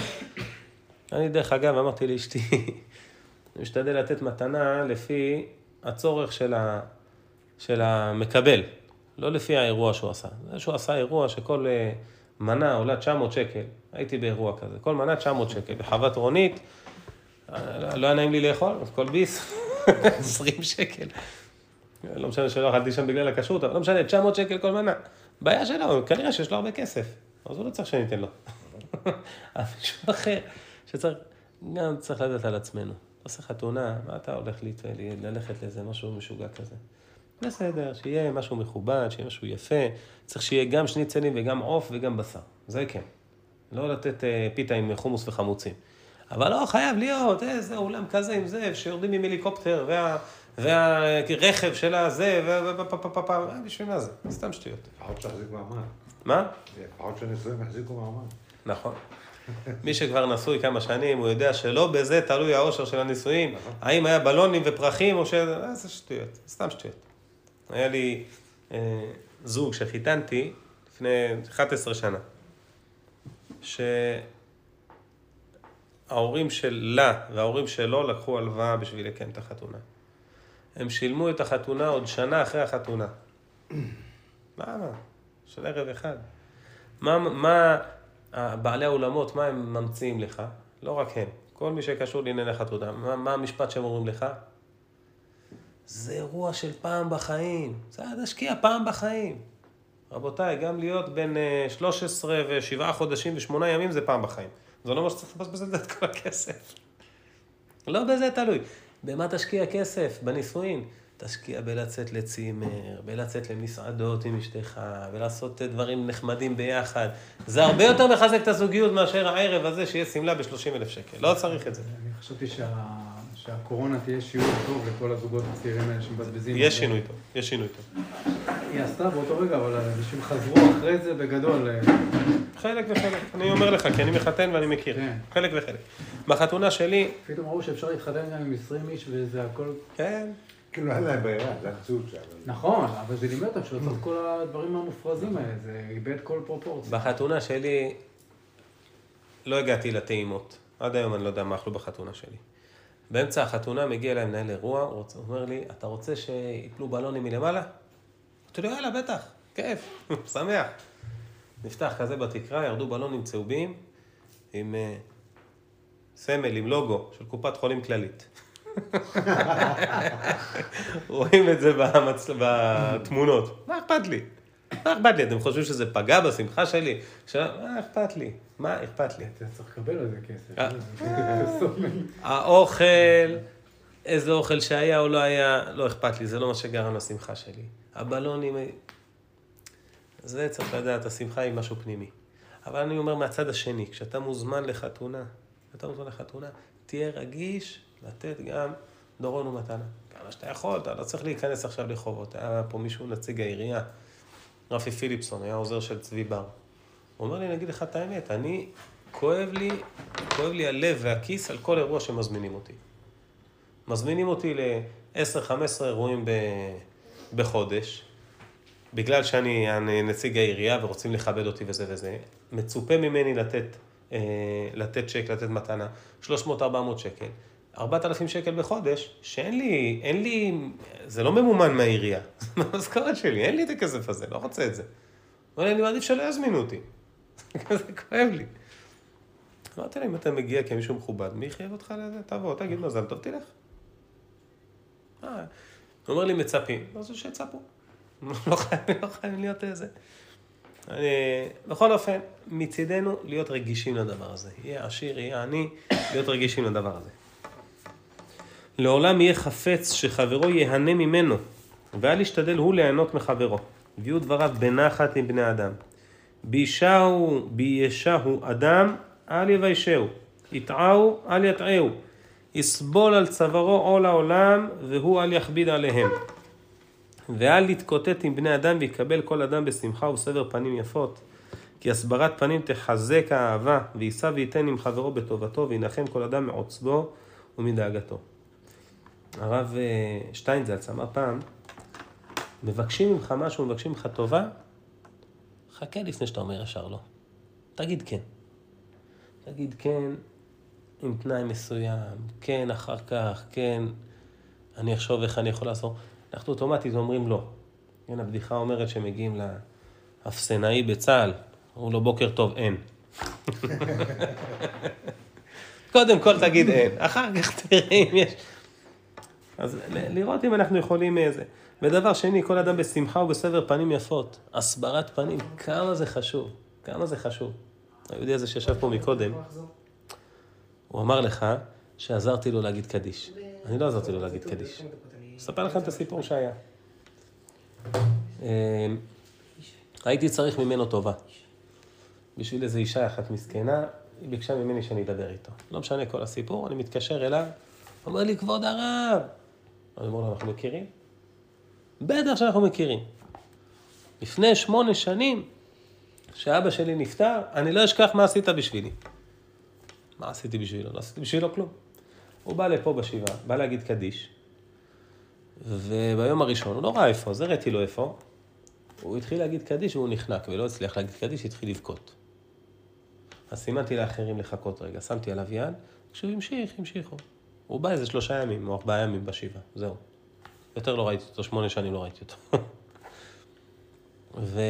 אני דרך אגב אמרתי לאשתי, אני משתדל לתת מתנה לפי הצורך של, ה, של המקבל, לא לפי האירוע שהוא עשה. זה שהוא עשה אירוע שכל אה, מנה עולה 900 שקל, הייתי באירוע כזה, כל מנה 900 שקל, בחוות רונית, אה, לא היה נעים לי לאכול, אז כל ביס, 20 שקל. לא משנה שלא אכלתי שם בגלל הכשרות, אבל לא משנה, 900 שקל כל מנה. בעיה שלו, כנראה שיש לו הרבה כסף, אז הוא לא צריך שאני אתן לו. אבל מישהו אחר, שצריך, גם צריך לדעת על עצמנו. עושה חתונה, מה אתה הולך ללכת לאיזה משהו משוגע כזה? בסדר, שיהיה משהו מכובד, שיהיה משהו יפה, צריך שיהיה גם שניצלים וגם עוף וגם בשר, זה כן. לא לתת אה, פיתה עם חומוס וחמוצים. אבל לא, חייב להיות איזה אולם כזה עם זה, שיורדים עם הליקופטר, וה... והרכב של הזה, ופפפפפפ, בשביל מה זה? סתם שטויות. לפחות שיחזיק מעמד. מה? לפחות שנישואים יחזיקו מעמד. נכון. מי שכבר נשוי כמה שנים, הוא יודע שלא בזה תלוי האושר של הנישואים. האם היה בלונים ופרחים או ש... אה, זה שטויות, סתם שטויות. היה לי אה, זוג שחיתנתי לפני 11 שנה, שההורים שלה וההורים שלו לקחו הלוואה בשביל לקיים את החתונה. הם שילמו את החתונה עוד שנה אחרי החתונה. מה, מה? של ערב אחד. מה, מה בעלי האולמות, מה הם ממציאים לך? לא רק הם, כל מי שקשור לענייני חתונה. מה, מה המשפט שהם אומרים לך? זה אירוע של פעם בחיים. זה להשקיע פעם בחיים. רבותיי, גם להיות בין 13 ו-7 חודשים ו-8 ימים זה פעם בחיים. זה לא אומר שצריך לבזבז בזה את כל הכסף. לא בזה תלוי. במה תשקיע כסף? בנישואין. תשקיע בלצאת לצימר, בלצאת למסעדות עם אשתך, ולעשות דברים נחמדים ביחד. זה הרבה יותר מחזק את הזוגיות מאשר הערב הזה שיהיה שמלה ב-30 אלף שקל. לא צריך את זה. אני חשבתי שה... שהקורונה תהיה שיעור טוב לכל הזוגות הצעירים האלה שמבזבזים. יש שינוי טוב, יש שינוי טוב. היא עשתה באותו רגע, אבל אנשים חזרו אחרי זה בגדול. אה, חלק וחלק, אני אומר לך, כי אני מחתן ואני מכיר. כן. חלק וחלק. בחתונה שלי... פתאום ראו שאפשר להתחתן גם עם 20 איש וזה הכל... כן. כאילו אין להם ברירה, זה המציאות שם. נכון, אבל זה לימד אותם שלא צריך כל הדברים המופרזים האלה, זה איבד כל פרופורציה. בחתונה שלי לא הגעתי לטעימות. עד היום אני לא יודע מה אכלו בחתונה שלי. באמצע החתונה מגיע אליי מנהל אירוע, הוא אומר לי, אתה רוצה שיפלו בלונים מלמעלה? אמרתי לו, יאללה, בטח, כיף, שמח. נפתח כזה בתקרה, ירדו בלונים צהובים עם אה, סמל, עם לוגו של קופת חולים כללית. רואים את זה במצ... בתמונות. מה אכפת לי? מה אכפת לי? אתם חושבים שזה פגע בשמחה שלי? מה אכפת לי? מה אכפת לי? אתה צריך לקבל על זה כסף. אה. האוכל, איזה אוכל שהיה או לא היה, לא אכפת לי, זה לא מה שגרם לשמחה שלי. הבלונים, זה צריך לדעת, השמחה היא משהו פנימי. אבל אני אומר מהצד השני, כשאתה מוזמן לחתונה, כשאתה מוזמן לחתונה, תהיה רגיש לתת גם דורון ומתנה. כמה שאתה יכול, אתה לא צריך להיכנס עכשיו לחובות. היה פה מישהו, נציג העירייה, רפי פיליפסון, היה עוזר של צבי בר. הוא אומר לי, אני אגיד לך את האמת, אני, כואב לי, כואב לי הלב והכיס על כל אירוע שמזמינים אותי. מזמינים אותי ל-10-15 אירועים ב... בחודש, בגלל שאני אני נציג העירייה ורוצים לכבד אותי וזה וזה, מצופה ממני לתת, אה, לתת צ'ק, לתת מתנה, 300-400 שקל, 4,000 שקל בחודש, שאין לי, אין לי, זה לא ממומן מהעירייה, זה מהמשכורת שלי, אין לי את הכסף הזה, לא רוצה את זה. אבל אני מעדיף שלא יזמינו אותי. זה כואב לי. אמרתי להם, אם אתה מגיע כמישהו מכובד, מי חייב אותך לזה? תבוא, תגיד מזל טוב, תלך. אה, הוא אומר לי, מצפים. אז שיצפו. לא חייבים לא להיות איזה. אני, בכל אופן, מצידנו להיות רגישים לדבר הזה. יהיה עשיר, יהיה עני, להיות רגישים לדבר הזה. לעולם יהיה חפץ שחברו ייהנה ממנו, ואל ישתדל הוא ליהנות מחברו. הביאו דבריו בנחת עם בני אדם. בישהו, ביישהו אדם, אל יביישהו. יטעהו, אל יטעהו. יסבול על צווארו עול העולם, והוא אל יכביד עליהם. ואל יתקוטט עם בני אדם ויקבל כל אדם בשמחה ובסבר פנים יפות. כי הסברת פנים תחזק האהבה, ויישא וייתן עם חברו בטובתו, וינחם כל אדם מעוצבו ומדאגתו. הרב אה, שטיינזלץ אמר פעם, מבקשים ממך משהו, מבקשים ממך טובה, חכה לפני שאתה אומר ישר לא. תגיד כן. תגיד כן עם תנאי מסוים, כן אחר כך, כן, אני אחשוב איך אני יכול לעשות. אנחנו אוטומטית אומרים לא. כן, הבדיחה אומרת שמגיעים לאפסנאי בצה"ל, אמרו לו בוקר טוב, אין. קודם כל תגיד אין, אחר כך תראה אם יש. אז לראות אם אנחנו יכולים איזה. ודבר שני, כל אדם בשמחה ובסבר פנים יפות. הסברת פנים, כמה זה חשוב, כמה זה חשוב. היהודי הזה שישב פה מקודם, הוא אמר לך שעזרתי לו להגיד קדיש. אני לא עזרתי לו להגיד קדיש. אספר לכם את הסיפור שהיה. אה, הייתי צריך ממנו טובה. בשביל איזו אישה אחת מסכנה, היא ביקשה ממני שאני אדבר איתו. לא משנה כל הסיפור, אני מתקשר אליו, אומר לי, כבוד הרב. אני אומר לו, אנחנו מכירים? בטח שאנחנו מכירים. לפני שמונה שנים, שאבא שלי נפטר, אני לא אשכח מה עשית בשבילי. מה עשיתי בשבילו? לא עשיתי בשבילו כלום. הוא בא לפה בשבעה, בא להגיד קדיש, וביום הראשון, הוא לא ראה איפה, אז הראיתי לו איפה, הוא התחיל להגיד קדיש והוא נחנק, ולא הצליח להגיד קדיש, התחיל לבכות. אז סימנתי לאחרים לחכות רגע, שמתי עליו יד, כשהוא המשיך, המשיכו. הוא בא איזה שלושה ימים, או ארבעה ימים בשבעה, זהו. יותר לא ראיתי אותו, שמונה שנים לא ראיתי אותו. והוא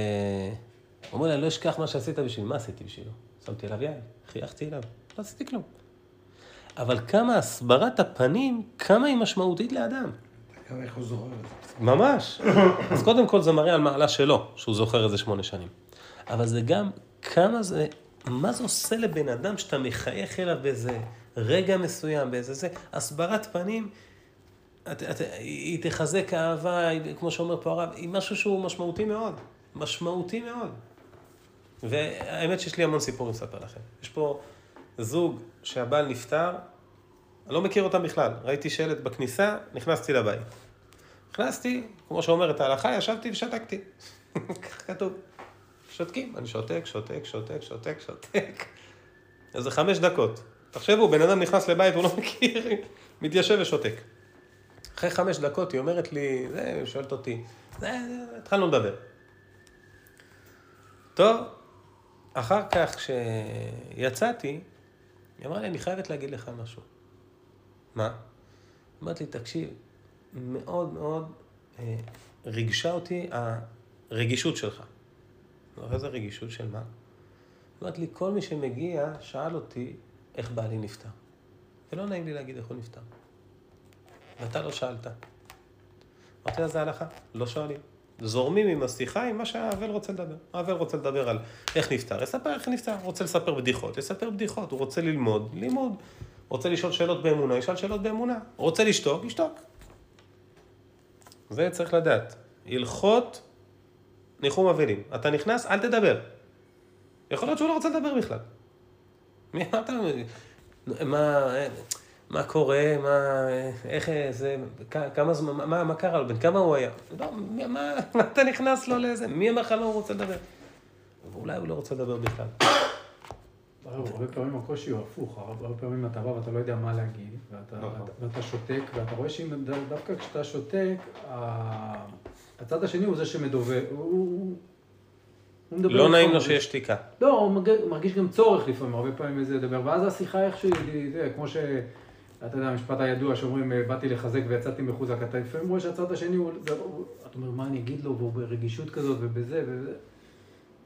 אומר לי, אני לא אשכח מה שעשית בשבילי, מה עשיתי בשבילו? שמתי עליו יד, חייכתי אליו, לא עשיתי כלום. אבל כמה הסברת הפנים, כמה היא משמעותית לאדם. גם איך הוא זוכר את זה. ממש. אז קודם כל זה מראה על מעלה שלו, שהוא זוכר איזה שמונה שנים. אבל זה גם כמה זה, מה זה עושה לבן אדם שאתה מחייך אליו באיזה רגע מסוים, באיזה זה, הסברת פנים, את, את, היא תחזק האהבה, היא, כמו שאומר פה הרב, היא משהו שהוא משמעותי מאוד. משמעותי מאוד. והאמת שיש לי המון סיפורים לספר לכם. יש פה זוג שהבעל נפטר, אני לא מכיר אותם בכלל. ראיתי שלט בכניסה, נכנסתי לבית. נכנסתי, כמו שאומרת ההלכה, ישבתי ושתקתי. כך כתוב. שותקים, אני שותק, שותק, שותק, שותק, שותק. איזה חמש דקות. תחשבו, בן אדם נכנס לבית, הוא לא מכיר, מתיישב ושותק. אחרי חמש דקות היא אומרת לי, זה, שואלת אותי, זה, זה, התחלנו לדבר. טוב, אחר כך כשיצאתי, היא אמרה לי, אני חייבת להגיד לך משהו. מה? אמרת לי, תקשיב, מאוד מאוד אה, ריגשה אותי הרגישות שלך. איזה רגישות של מה? אמרת לי, כל מי שמגיע שאל אותי איך בעלי נפטר. ולא נעים לי להגיד איך הוא נפטר. ואתה לא שאלת. אמרתי לה, זה הלכה, לא שואלים. זורמים עם השיחה עם מה שהאבל רוצה לדבר. האבל רוצה לדבר על איך נפטר, יספר איך נפטר. רוצה לספר בדיחות, יספר בדיחות. הוא רוצה ללמוד, ללמוד. רוצה לשאול שאלות באמונה, ישאל שאלות באמונה. רוצה לשתוק, ישתוק. זה צריך לדעת. הלכות ניחום אבלים. אתה נכנס, אל תדבר. יכול להיות שהוא לא רוצה לדבר בכלל. מי אתה... מה, מה קורה, מה, איך זה, כמה זמן, מה, מה קרה לו, בן כמה הוא היה? לא, מה, מה אתה נכנס לו לאיזה, מי אמר לך לא הוא רוצה לדבר? ואולי הוא לא רוצה לדבר בכלל. הרבה פעמים הקושי הוא הפוך, הרבה פעמים אתה בא ואתה לא יודע מה להגיד, ואתה, נכון. ואתה שותק, ואתה רואה שאם דווקא כשאתה שותק, הצד השני הוא זה שמדובב, הוא- הוא... מדבר לא נעים לו שיש שתיקה. לא, הוא מרגיש, גם צורך לפעמים, הרבה פעמים איזה לדבר, ואז השיחה איכשהו, כמו ש... אתה יודע, המשפט הידוע שאומרים, אה, באתי לחזק ויצאתי מחוזק, אתה לפעמים רואה שהצד השני הוא, אתה אומר, מה אני אגיד לו, והוא ברגישות כזאת ובזה וזה,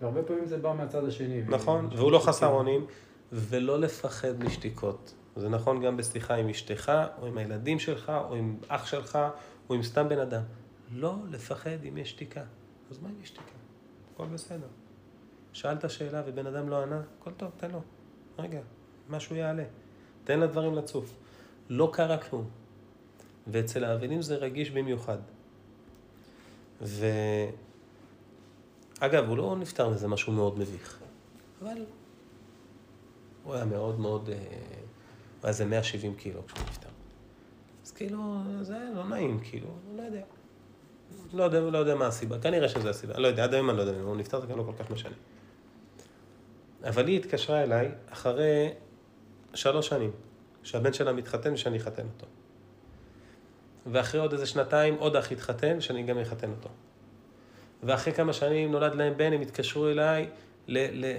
והרבה פעמים זה בא מהצד השני. נכון, והוא לא חסר אונים, ולא לפחד משתיקות. זה נכון גם בשיחה עם אשתך, או עם הילדים שלך, או עם אח שלך, או עם סתם בן אדם. לא לפחד אם יש שתיקה. אז מה אם יש שתיקה? הכל בסדר. שאלת שאלה ובן אדם לא ענה, הכל טוב, תן לו. רגע, משהו יעלה. תן לדברים לצוף. לא קרה כלום. ואצל האבנים זה רגיש במיוחד. ו... אגב, הוא לא נפטר מזה משהו מאוד מביך, אבל הוא היה מאוד מאוד, אה, הוא היה איזה 170 קילו כשהוא נפטר. אז כאילו, זה היה לא נעים, כאילו, לא יודע. לא יודע, לא יודע מה הסיבה, כנראה שזו הסיבה, לא יודע, עד היום אני לא יודע, הוא נפטר זה גם לא כל כך משנה. אבל היא התקשרה אליי אחרי שלוש שנים, שהבן שלה מתחתן ושאני אחתן אותו. ואחרי עוד איזה שנתיים עוד אח התחתן, שאני גם אחתן אותו. ואחרי כמה שנים נולד להם בן, הם התקשרו אליי, ל... ל...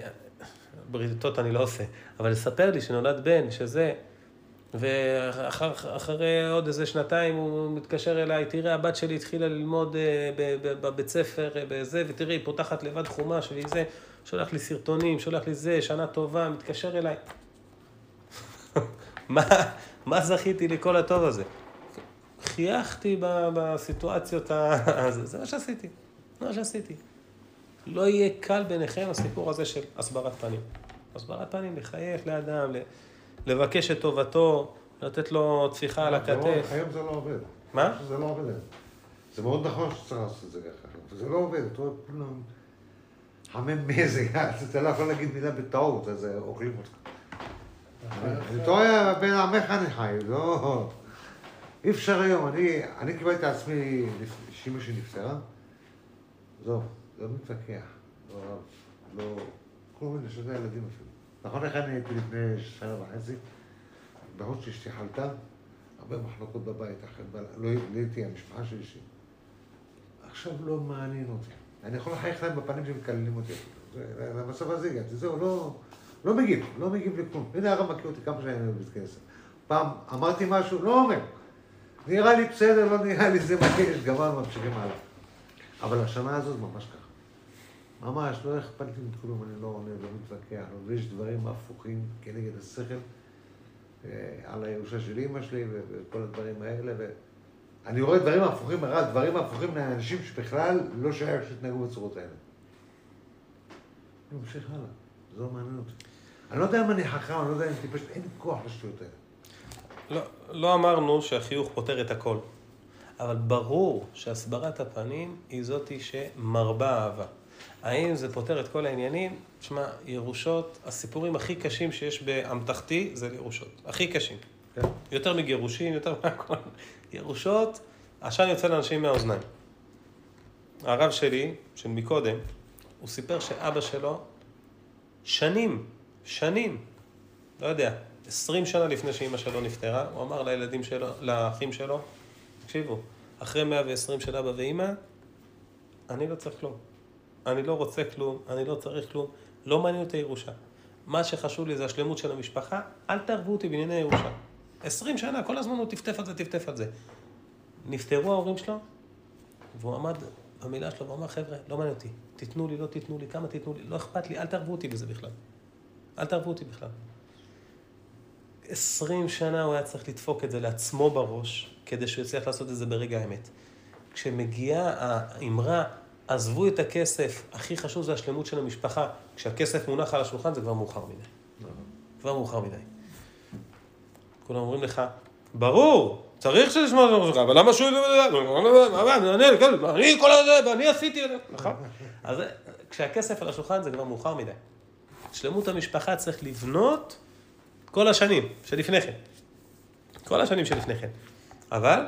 בריתות אני לא עושה, אבל לספר לי שנולד בן, שזה... ואחרי עוד איזה שנתיים הוא מתקשר אליי, תראה, הבת שלי התחילה ללמוד אה, בבית ספר, אה, בזה, ותראי, היא פותחת לבד חומש והיא זה, שולח לי סרטונים, שולח לי זה, שנה טובה, מתקשר אליי. מה, מה זכיתי לכל הטוב הזה? חייכתי בסיטואציות ה... זה מה שעשיתי, זה מה שעשיתי. לא יהיה קל ביניכם הסיפור הזה של הסברת פנים. הסברת פנים, לחייך לאדם, לבקש את טובתו, לתת לו טפיחה על הכתף. היום זה לא עובד. מה? זה לא עובד. זה מאוד נכון שצריך לעשות את זה ככה. זה לא עובד, אתה רואה כולם חמם מזג, אתה לא יכול להגיד מילה בטעות, אז אוכלים אותך. אני טועה בין עמך אני חי, לא... אי אפשר היום, אני, אני קיבלתי את עצמי, שאימא שלי נפטרה, לא מתווכח, לא, לא, כל מיני שזה הילדים אפילו. נכון איך אני הייתי לפני שנה וחצי, בהוד שאשתי חלתה, הרבה מחלוקות בבית, אחרי, לא הייתי המשפחה שלי, ש... עכשיו לא מעניין אותי. אני יכול לחייך להם בפנים שמקללים אותי. למצב הזה הגעתי, זהו, לא, לא מגיב, לא מגיב לכלום. הנה הרב מכיר אותי כמה שאני בבית כנסת. פעם אמרתי משהו, לא אומר. נראה לי בסדר, לא נראה לי זה מה יש, גמר, ממשיכים הלאה. אבל השנה הזאת ממש ככה. ממש, לא אכפת לי מכלום, אני לא עונה, לא מתווכח, לא, ויש דברים הפוכים כנגד השכל, אה, על הירושה של אימא שלי וכל הדברים האלה, ואני רואה דברים הפוכים, דברים הפוכים לאנשים שבכלל לא שייך שהתנהגו בצורות האלה. אני ממשיך הלאה, זה לא מעניין אותי. אני לא יודע אם אני חכם, אני לא יודע אם טיפש, אין לי כוח לשטויות האלה. לא, לא אמרנו שהחיוך פותר את הכל, אבל ברור שהסברת הפנים היא זאתי שמרבה אהבה. האם זה פותר את כל העניינים? תשמע, ירושות, הסיפורים הכי קשים שיש באמתחתי זה ירושות. הכי קשים. כן. יותר מגירושים, יותר מהכל. ירושות, עשן יוצא לאנשים מהאוזניים. הרב שלי, של מקודם, הוא סיפר שאבא שלו, שנים, שנים, לא יודע, עשרים שנה לפני שאימא שלו נפטרה, הוא אמר לילדים שלו, לאחים שלו, תקשיבו, אחרי מאה ועשרים של אבא ואימא, אני לא צריך כלום. אני לא רוצה כלום, אני לא צריך כלום, לא מעניין אותי ירושה. מה שחשוב לי זה השלמות של המשפחה, אל תערבו אותי בענייני ירושה. עשרים שנה, כל הזמן הוא טפטף על זה, טפטף על זה. נפטרו ההורים שלו, והוא עמד במילה שלו ואמר, חבר'ה, לא מעניין אותי, תיתנו לי, לא תיתנו לי, כמה תיתנו לי, לא אכפת לי, אל תערבו אותי בזה בכלל. אל תערבו אותי בכלל. עשרים שנה הוא היה צריך לדפוק את זה לעצמו בראש, כדי שהוא יצליח לעשות את זה ברגע האמת. כשמגיעה האמרה, עזבו את הכסף, הכי חשוב זה השלמות של המשפחה, כשהכסף מונח על השולחן זה כבר מאוחר מדי. כבר מאוחר מדי. כולם אומרים לך, ברור, צריך שלשמוע את המשפחה, אבל למה שהוא... אני כל הזה, ואני עשיתי... נכון? אז כשהכסף על השולחן זה כבר מאוחר מדי. שלמות המשפחה צריך לבנות כל השנים שלפני כן. כל השנים שלפני כן. אבל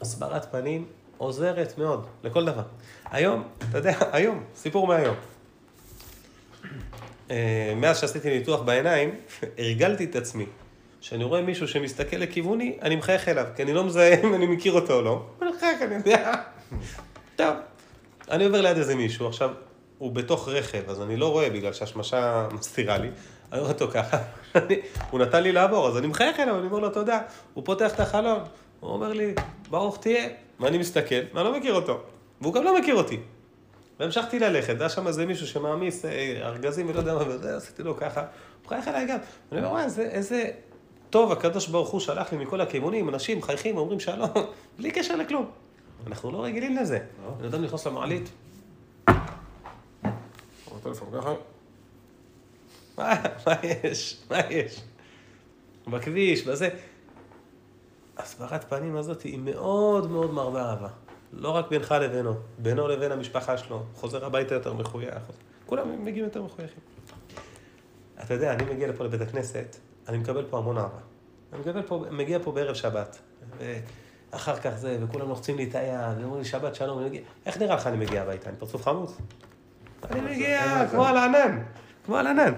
הסברת פנים עוזרת מאוד לכל דבר. היום, אתה יודע, היום, סיפור מהיום. אה, מאז שעשיתי ניתוח בעיניים, הרגלתי את עצמי. כשאני רואה מישהו שמסתכל לכיווני, אני מחייך אליו, כי אני לא מזהה אם אני מכיר אותו או לא. אני מחייך, אני יודע. טוב, אני עובר ליד איזה מישהו, עכשיו, הוא בתוך רכב, אז אני לא רואה בגלל שהשמשה מסתירה לי. אני רואה אותו ככה, הוא נתן לי לעבור, אז אני מחייך אליו, אני אומר לו תודה. הוא פותח את החלון, הוא אומר לי, ברוך תהיה. ואני מסתכל, ואני לא מכיר אותו. והוא גם לא מכיר אותי. והמשכתי ללכת, היה שם איזה מישהו שמעמיס אה, ארגזים ולא יודע מה, וזה, עשיתי לו ככה, הוא מחייך אליי גם. אני אומר, וואי, איזה, טוב הקדוש ברוך הוא שלח לי מכל הכיוונים, אנשים מחייכים, אומרים שלום, בלי קשר לכלום. אנחנו לא רגילים לזה. לא. בן אדם נכנס למעלית. הטלפון ככה. מה, מה יש? מה יש? בכביש, בזה. הסברת פנים הזאת היא מאוד מאוד מרבה אהבה. לא רק בינך לבינו, בינו לבין המשפחה שלו. חוזר הביתה יותר מחוייך. כולם מגיעים יותר מחויכים. אתה יודע, אני מגיע לפה לבית הכנסת, אני מקבל פה המון אהבה. אני מקבל פה, מגיע פה בערב שבת. ואחר כך זה, וכולם לוחצים לי את היד, ואומרים לי שבת שלום, אני מגיע, איך נראה לך אני מגיע הביתה? אני פרצוף חמוץ? אני מגיע כמו על הענן, כמו על הענן.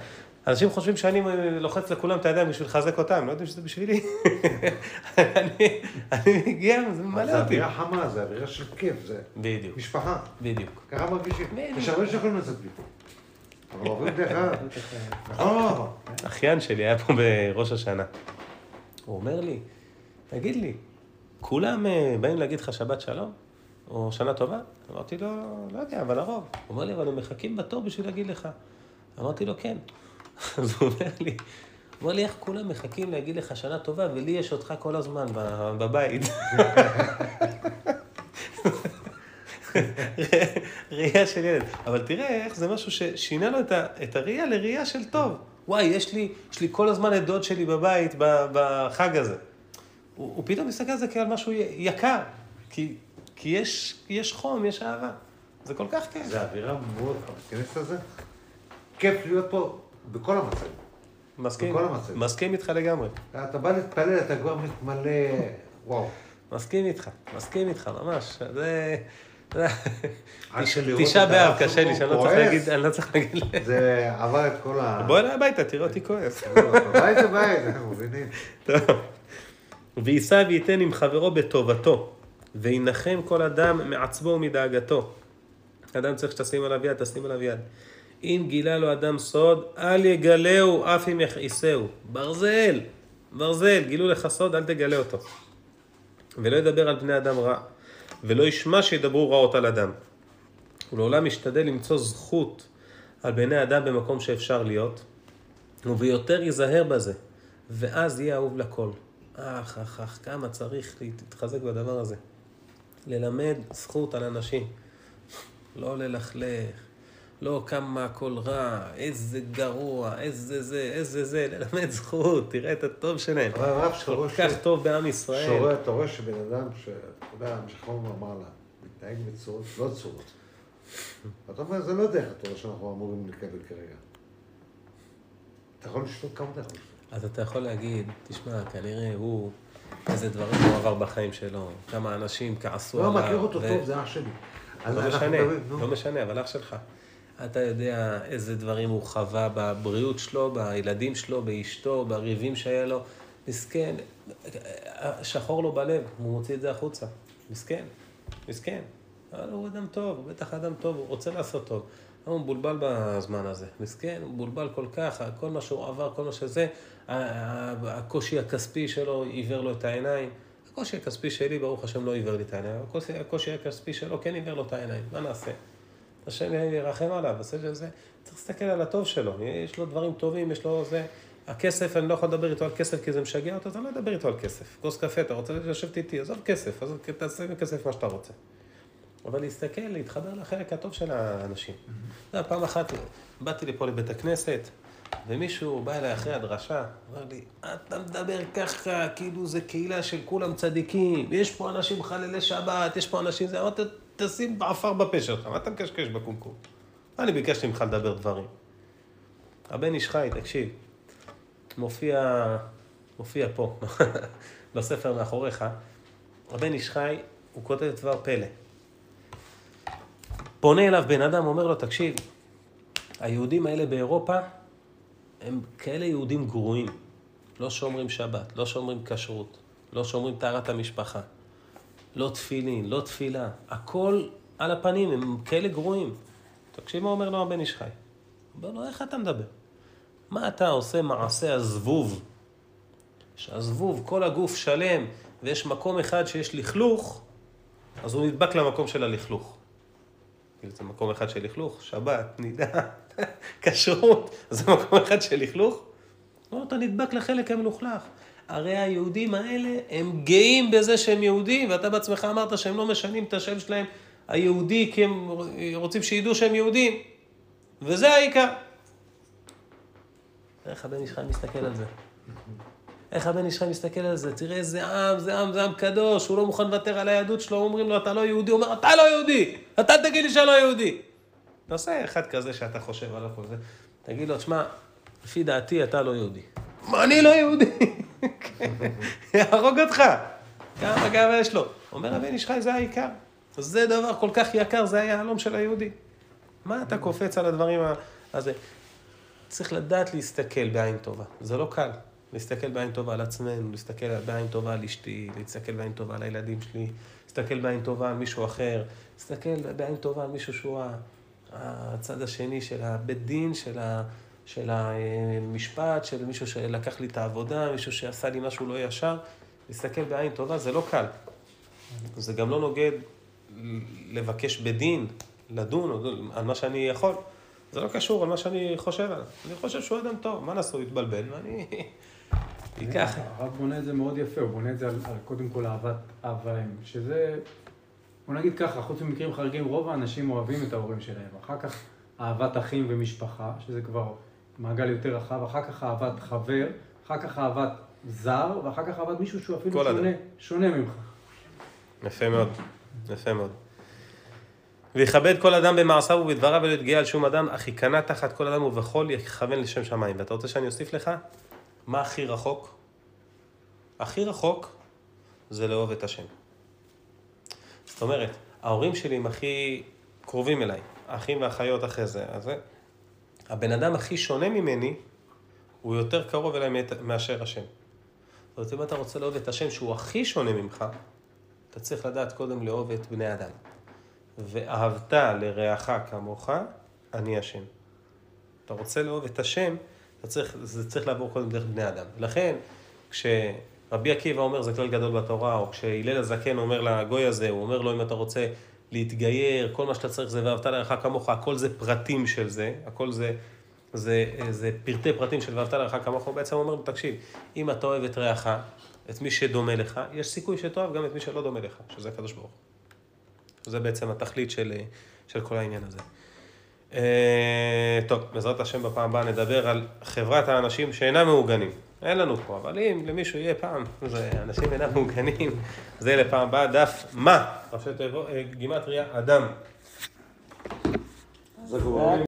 אנשים חושבים שאני לוחץ לכולם את הידיים בשביל לחזק אותם, לא יודעים שזה בשבילי. אני, אני מגיע, זה זה ממלא אותי. אווירה חמה, זה אווירה של כיף, זה בדיוק, משפחה. בדיוק. ככה מרגישים. יש הרבה שיכולים לצאת מפה. אבל אוהבים דרך אגב. נכון לא? אחיין שלי היה פה בראש השנה. הוא אומר לי, תגיד לי, כולם אה, באים להגיד לך שבת שלום? או שנה טובה? אמרתי לו, לא יודע, אבל הרוב. הוא אומר לי, אבל הם מחכים בתור בשביל להגיד לך. אמרתי לו, כן. אז הוא אומר לי, הוא אומר לי, איך כולם מחכים להגיד לך שנה טובה, ולי יש אותך כל הזמן בבית. ראייה של ילד. אבל תראה איך זה משהו ששינה לו את, ה, את הראייה לראייה של טוב. וואי, יש לי, יש לי כל הזמן את דוד שלי בבית בחג הזה. הוא, הוא פתאום מסתכל על זה כעל משהו יקר, כי, כי יש, יש חום, יש אהבה. זה כל כך כיף. זה אווירה מאוד, בכנס הזה, כיף להיות פה בכל המצבים. מסכים, בכל המצבים. מסכים איתך לגמרי. אתה בא להתפלל, אתה כבר מתמלא, וואו. מסכים איתך, מסכים איתך, ממש. זה... תשעה באב קשה לי, שאני לא צריך. להגיד, אני לא צריך להגיד. זה עבר את כל ה... בוא אליי הביתה, תראה אותי כועס. בית זה בית, אנחנו מבינים. טוב. ויישא וייתן עם חברו בטובתו, וינחם כל אדם מעצבו ומדאגתו. אדם צריך שתשים עליו יד, תשים עליו יד. אם גילה לו אדם סוד, אל יגלהו, אף אם יכעיסהו. ברזל, ברזל, גילו לך סוד, אל תגלה אותו. ולא ידבר על בני אדם רע, ולא ישמע שידברו רעות על אדם. ולעולם ישתדל למצוא זכות על בני אדם במקום שאפשר להיות, וביותר ייזהר בזה, ואז יהיה אהוב לכל. אך, אך, אך, כמה צריך להתחזק בדבר הזה. ללמד זכות על אנשים. לא ללכלך, לא כמה הכל רע, איזה גרוע, איזה זה, איזה זה, ללמד זכות, תראה את הטוב שלהם. הרב כל כך ש- טוב בעם ישראל. שרואה, אתה רואה שבן אדם, שאתה יודע, משחרום אמר לה, מתנהג בצורות לא צורות. אתה אומר, זה לא דרך התורה שאנחנו אמורים לקבל כרגע. אתה יכול לשתות כמה אתה יכול לשתות. אז אתה יכול להגיד, תשמע, כנראה הוא, איזה דברים הוא עבר בחיים שלו, כמה אנשים כעסו לא, עליו. מכיר אותו טוב, זה אח שלי. לא משנה. לא משנה, אבל אח שלך. אתה יודע איזה דברים הוא חווה בבריאות שלו, בילדים שלו, באשתו, בריבים שהיה לו. מסכן, שחור לו בלב, הוא מוציא את זה החוצה. מסכן, מסכן. אבל הוא אדם טוב, הוא בטח אדם טוב, הוא רוצה לעשות טוב. הוא מבולבל בזמן הזה. מסכן, הוא מבולבל כל כך, כל מה שהוא עבר, כל מה שזה, הקושי הכספי שלו עיוור לו את העיניים. הקושי הכספי שלי, ברוך השם, לא עיוור לי את העיניים. הקושי, הקושי הכספי שלו כן עיוור לו את העיניים. מה נעשה? השם ירחם עליו, עושה שזה, צריך להסתכל על הטוב שלו, יש לו דברים טובים, יש לו זה, הכסף, אני לא יכול לדבר איתו על כסף כי זה משגע אותו, אז אני לא אדבר איתו על כסף. כוס קפה, אתה רוצה לשבת איתי, עזוב כסף, עזוב, תעשה עם כסף מה שאתה רוצה. אבל להסתכל, להתחבר לחלק הטוב של האנשים. אתה יודע, פעם אחת באתי לפה לבית הכנסת, ומישהו בא אליי אחרי הדרשה, אמר לי, אתה מדבר ככה, כאילו זה קהילה של כולם צדיקים, יש פה אנשים חללי שבת, יש פה אנשים זה, אמרתי, תשים עפר בפה שלך, מה אתה מקשקש בקומקום? אני ביקשתי ממך לדבר דברים. הבן איש חי, תקשיב, מופיע, מופיע פה, בספר מאחוריך, הבן איש חי, הוא כותב דבר פלא. פונה אליו בן אדם, אומר לו, תקשיב, היהודים האלה באירופה הם כאלה יהודים גרועים. לא שומרים שבת, לא שומרים כשרות, לא שומרים טהרת המשפחה, לא תפילין, לא תפילה, הכל על הפנים, הם כאלה גרועים. תקשיב מה אומר לו הבן איש חי. אומר לו, איך אתה מדבר? מה אתה עושה מעשה הזבוב? שהזבוב, כל הגוף שלם, ויש מקום אחד שיש לכלוך, אז הוא נדבק למקום של הלכלוך. כאילו זה מקום אחד של לכלוך, שבת, נידה, כשרות, זה מקום אחד של לכלוך. לא, אתה נדבק לחלק המלוכלך. הרי היהודים האלה, הם גאים בזה שהם יהודים, ואתה בעצמך אמרת שהם לא משנים את השם שלהם היהודי, כי הם רוצים שידעו שהם יהודים. וזה העיקר. איך הבן חי מסתכל על זה? איך הבן איש חי מסתכל על זה? תראה איזה עם, זה עם, זה עם קדוש, הוא לא מוכן לוותר על היהדות שלו, אומרים לו, אתה לא יהודי, הוא אומר, אתה לא יהודי, אתה תגיד לי שאני לא יהודי. תעשה אחד כזה שאתה חושב עליו כל זה, תגיד לו, תשמע, לפי דעתי אתה לא יהודי. מה, אני לא יהודי? יהרוג אותך. כמה גאווה יש לו. אומר הבן איש זה העיקר. זה דבר כל כך יקר, זה היהלום של היהודי. מה אתה קופץ על הדברים הזה? צריך לדעת להסתכל בעין טובה. זה לא קל. להסתכל בעין טובה על עצמנו, להסתכל בעין טובה על אשתי, להסתכל בעין טובה על הילדים שלי, להסתכל בעין טובה על מישהו אחר, להסתכל בעין טובה על מישהו שהוא הצד השני של הבית דין, של, ה, של המשפט, של מישהו שלקח לי את העבודה, מישהו שעשה לי משהו לא ישר. להסתכל בעין טובה זה לא קל. זה גם לא נוגד לבקש בדין, לדון על מה שאני יכול. זה לא קשור על מה שאני חושב עליו. אני חושב שהוא אדם טוב, מה נעשו, התבלבל, ואני אקח. הרב בונה את זה מאוד יפה, הוא בונה את זה על, על קודם כל אהבת אב ואם, שזה, בוא נגיד ככה, חוץ ממקרים חריגים, רוב האנשים אוהבים את ההורים שלהם. אחר כך אהבת אחים ומשפחה, שזה כבר מעגל יותר רחב, אחר כך אהבת חבר, אחר כך אהבת זר, ואחר כך אהבת מישהו שהוא אפילו שונה, שונה ממך. יפה מאוד, יפה מאוד. ויכבד כל אדם במעשיו ובדבריו ולא יתגאה על שום אדם, אך ייכנע תחת כל אדם ובכל יכוון לשם שמיים. ואתה רוצה שאני אוסיף לך? מה הכי רחוק? הכי רחוק זה לאהוב את השם. זאת אומרת, ההורים שלי הם הכי קרובים אליי, האחים והאחיות אחרי זה. אז הבן אדם הכי שונה ממני, הוא יותר קרוב אליי מאשר השם. זאת אומרת, אם אתה רוצה לאהוב את השם שהוא הכי שונה ממך, אתה צריך לדעת קודם לאהוב את בני אדם. ואהבת לרעך כמוך, אני השם. אתה רוצה לאהוב את השם, אתה צריך, זה צריך לעבור קודם דרך בני אדם. לכן, כשרבי עקיבא אומר, זה כלל גדול בתורה, או כשהלל הזקן אומר לגוי הזה, הוא אומר לו, אם אתה רוצה להתגייר, כל מה שאתה צריך זה ואהבת לרעך כמוך, הכל זה פרטים של זה, הכל זה, זה, זה, זה פרטי פרטים של ואהבת לרעך כמוך, הוא בעצם אומר לו, תקשיב, אם אתה אוהב את רעך, את מי שדומה לך, יש סיכוי שתאהב גם את מי שלא דומה לך, שזה הקדוש ברוך הוא. זה בעצם התכלית של, של כל העניין הזה. טוב, בעזרת השם בפעם הבאה נדבר על חברת האנשים שאינם מעוגנים. אין לנו פה, אבל אם למישהו יהיה פעם, זה אנשים אינם מעוגנים, זה לפעם הבאה דף מה? תיבות, גימטריה אדם.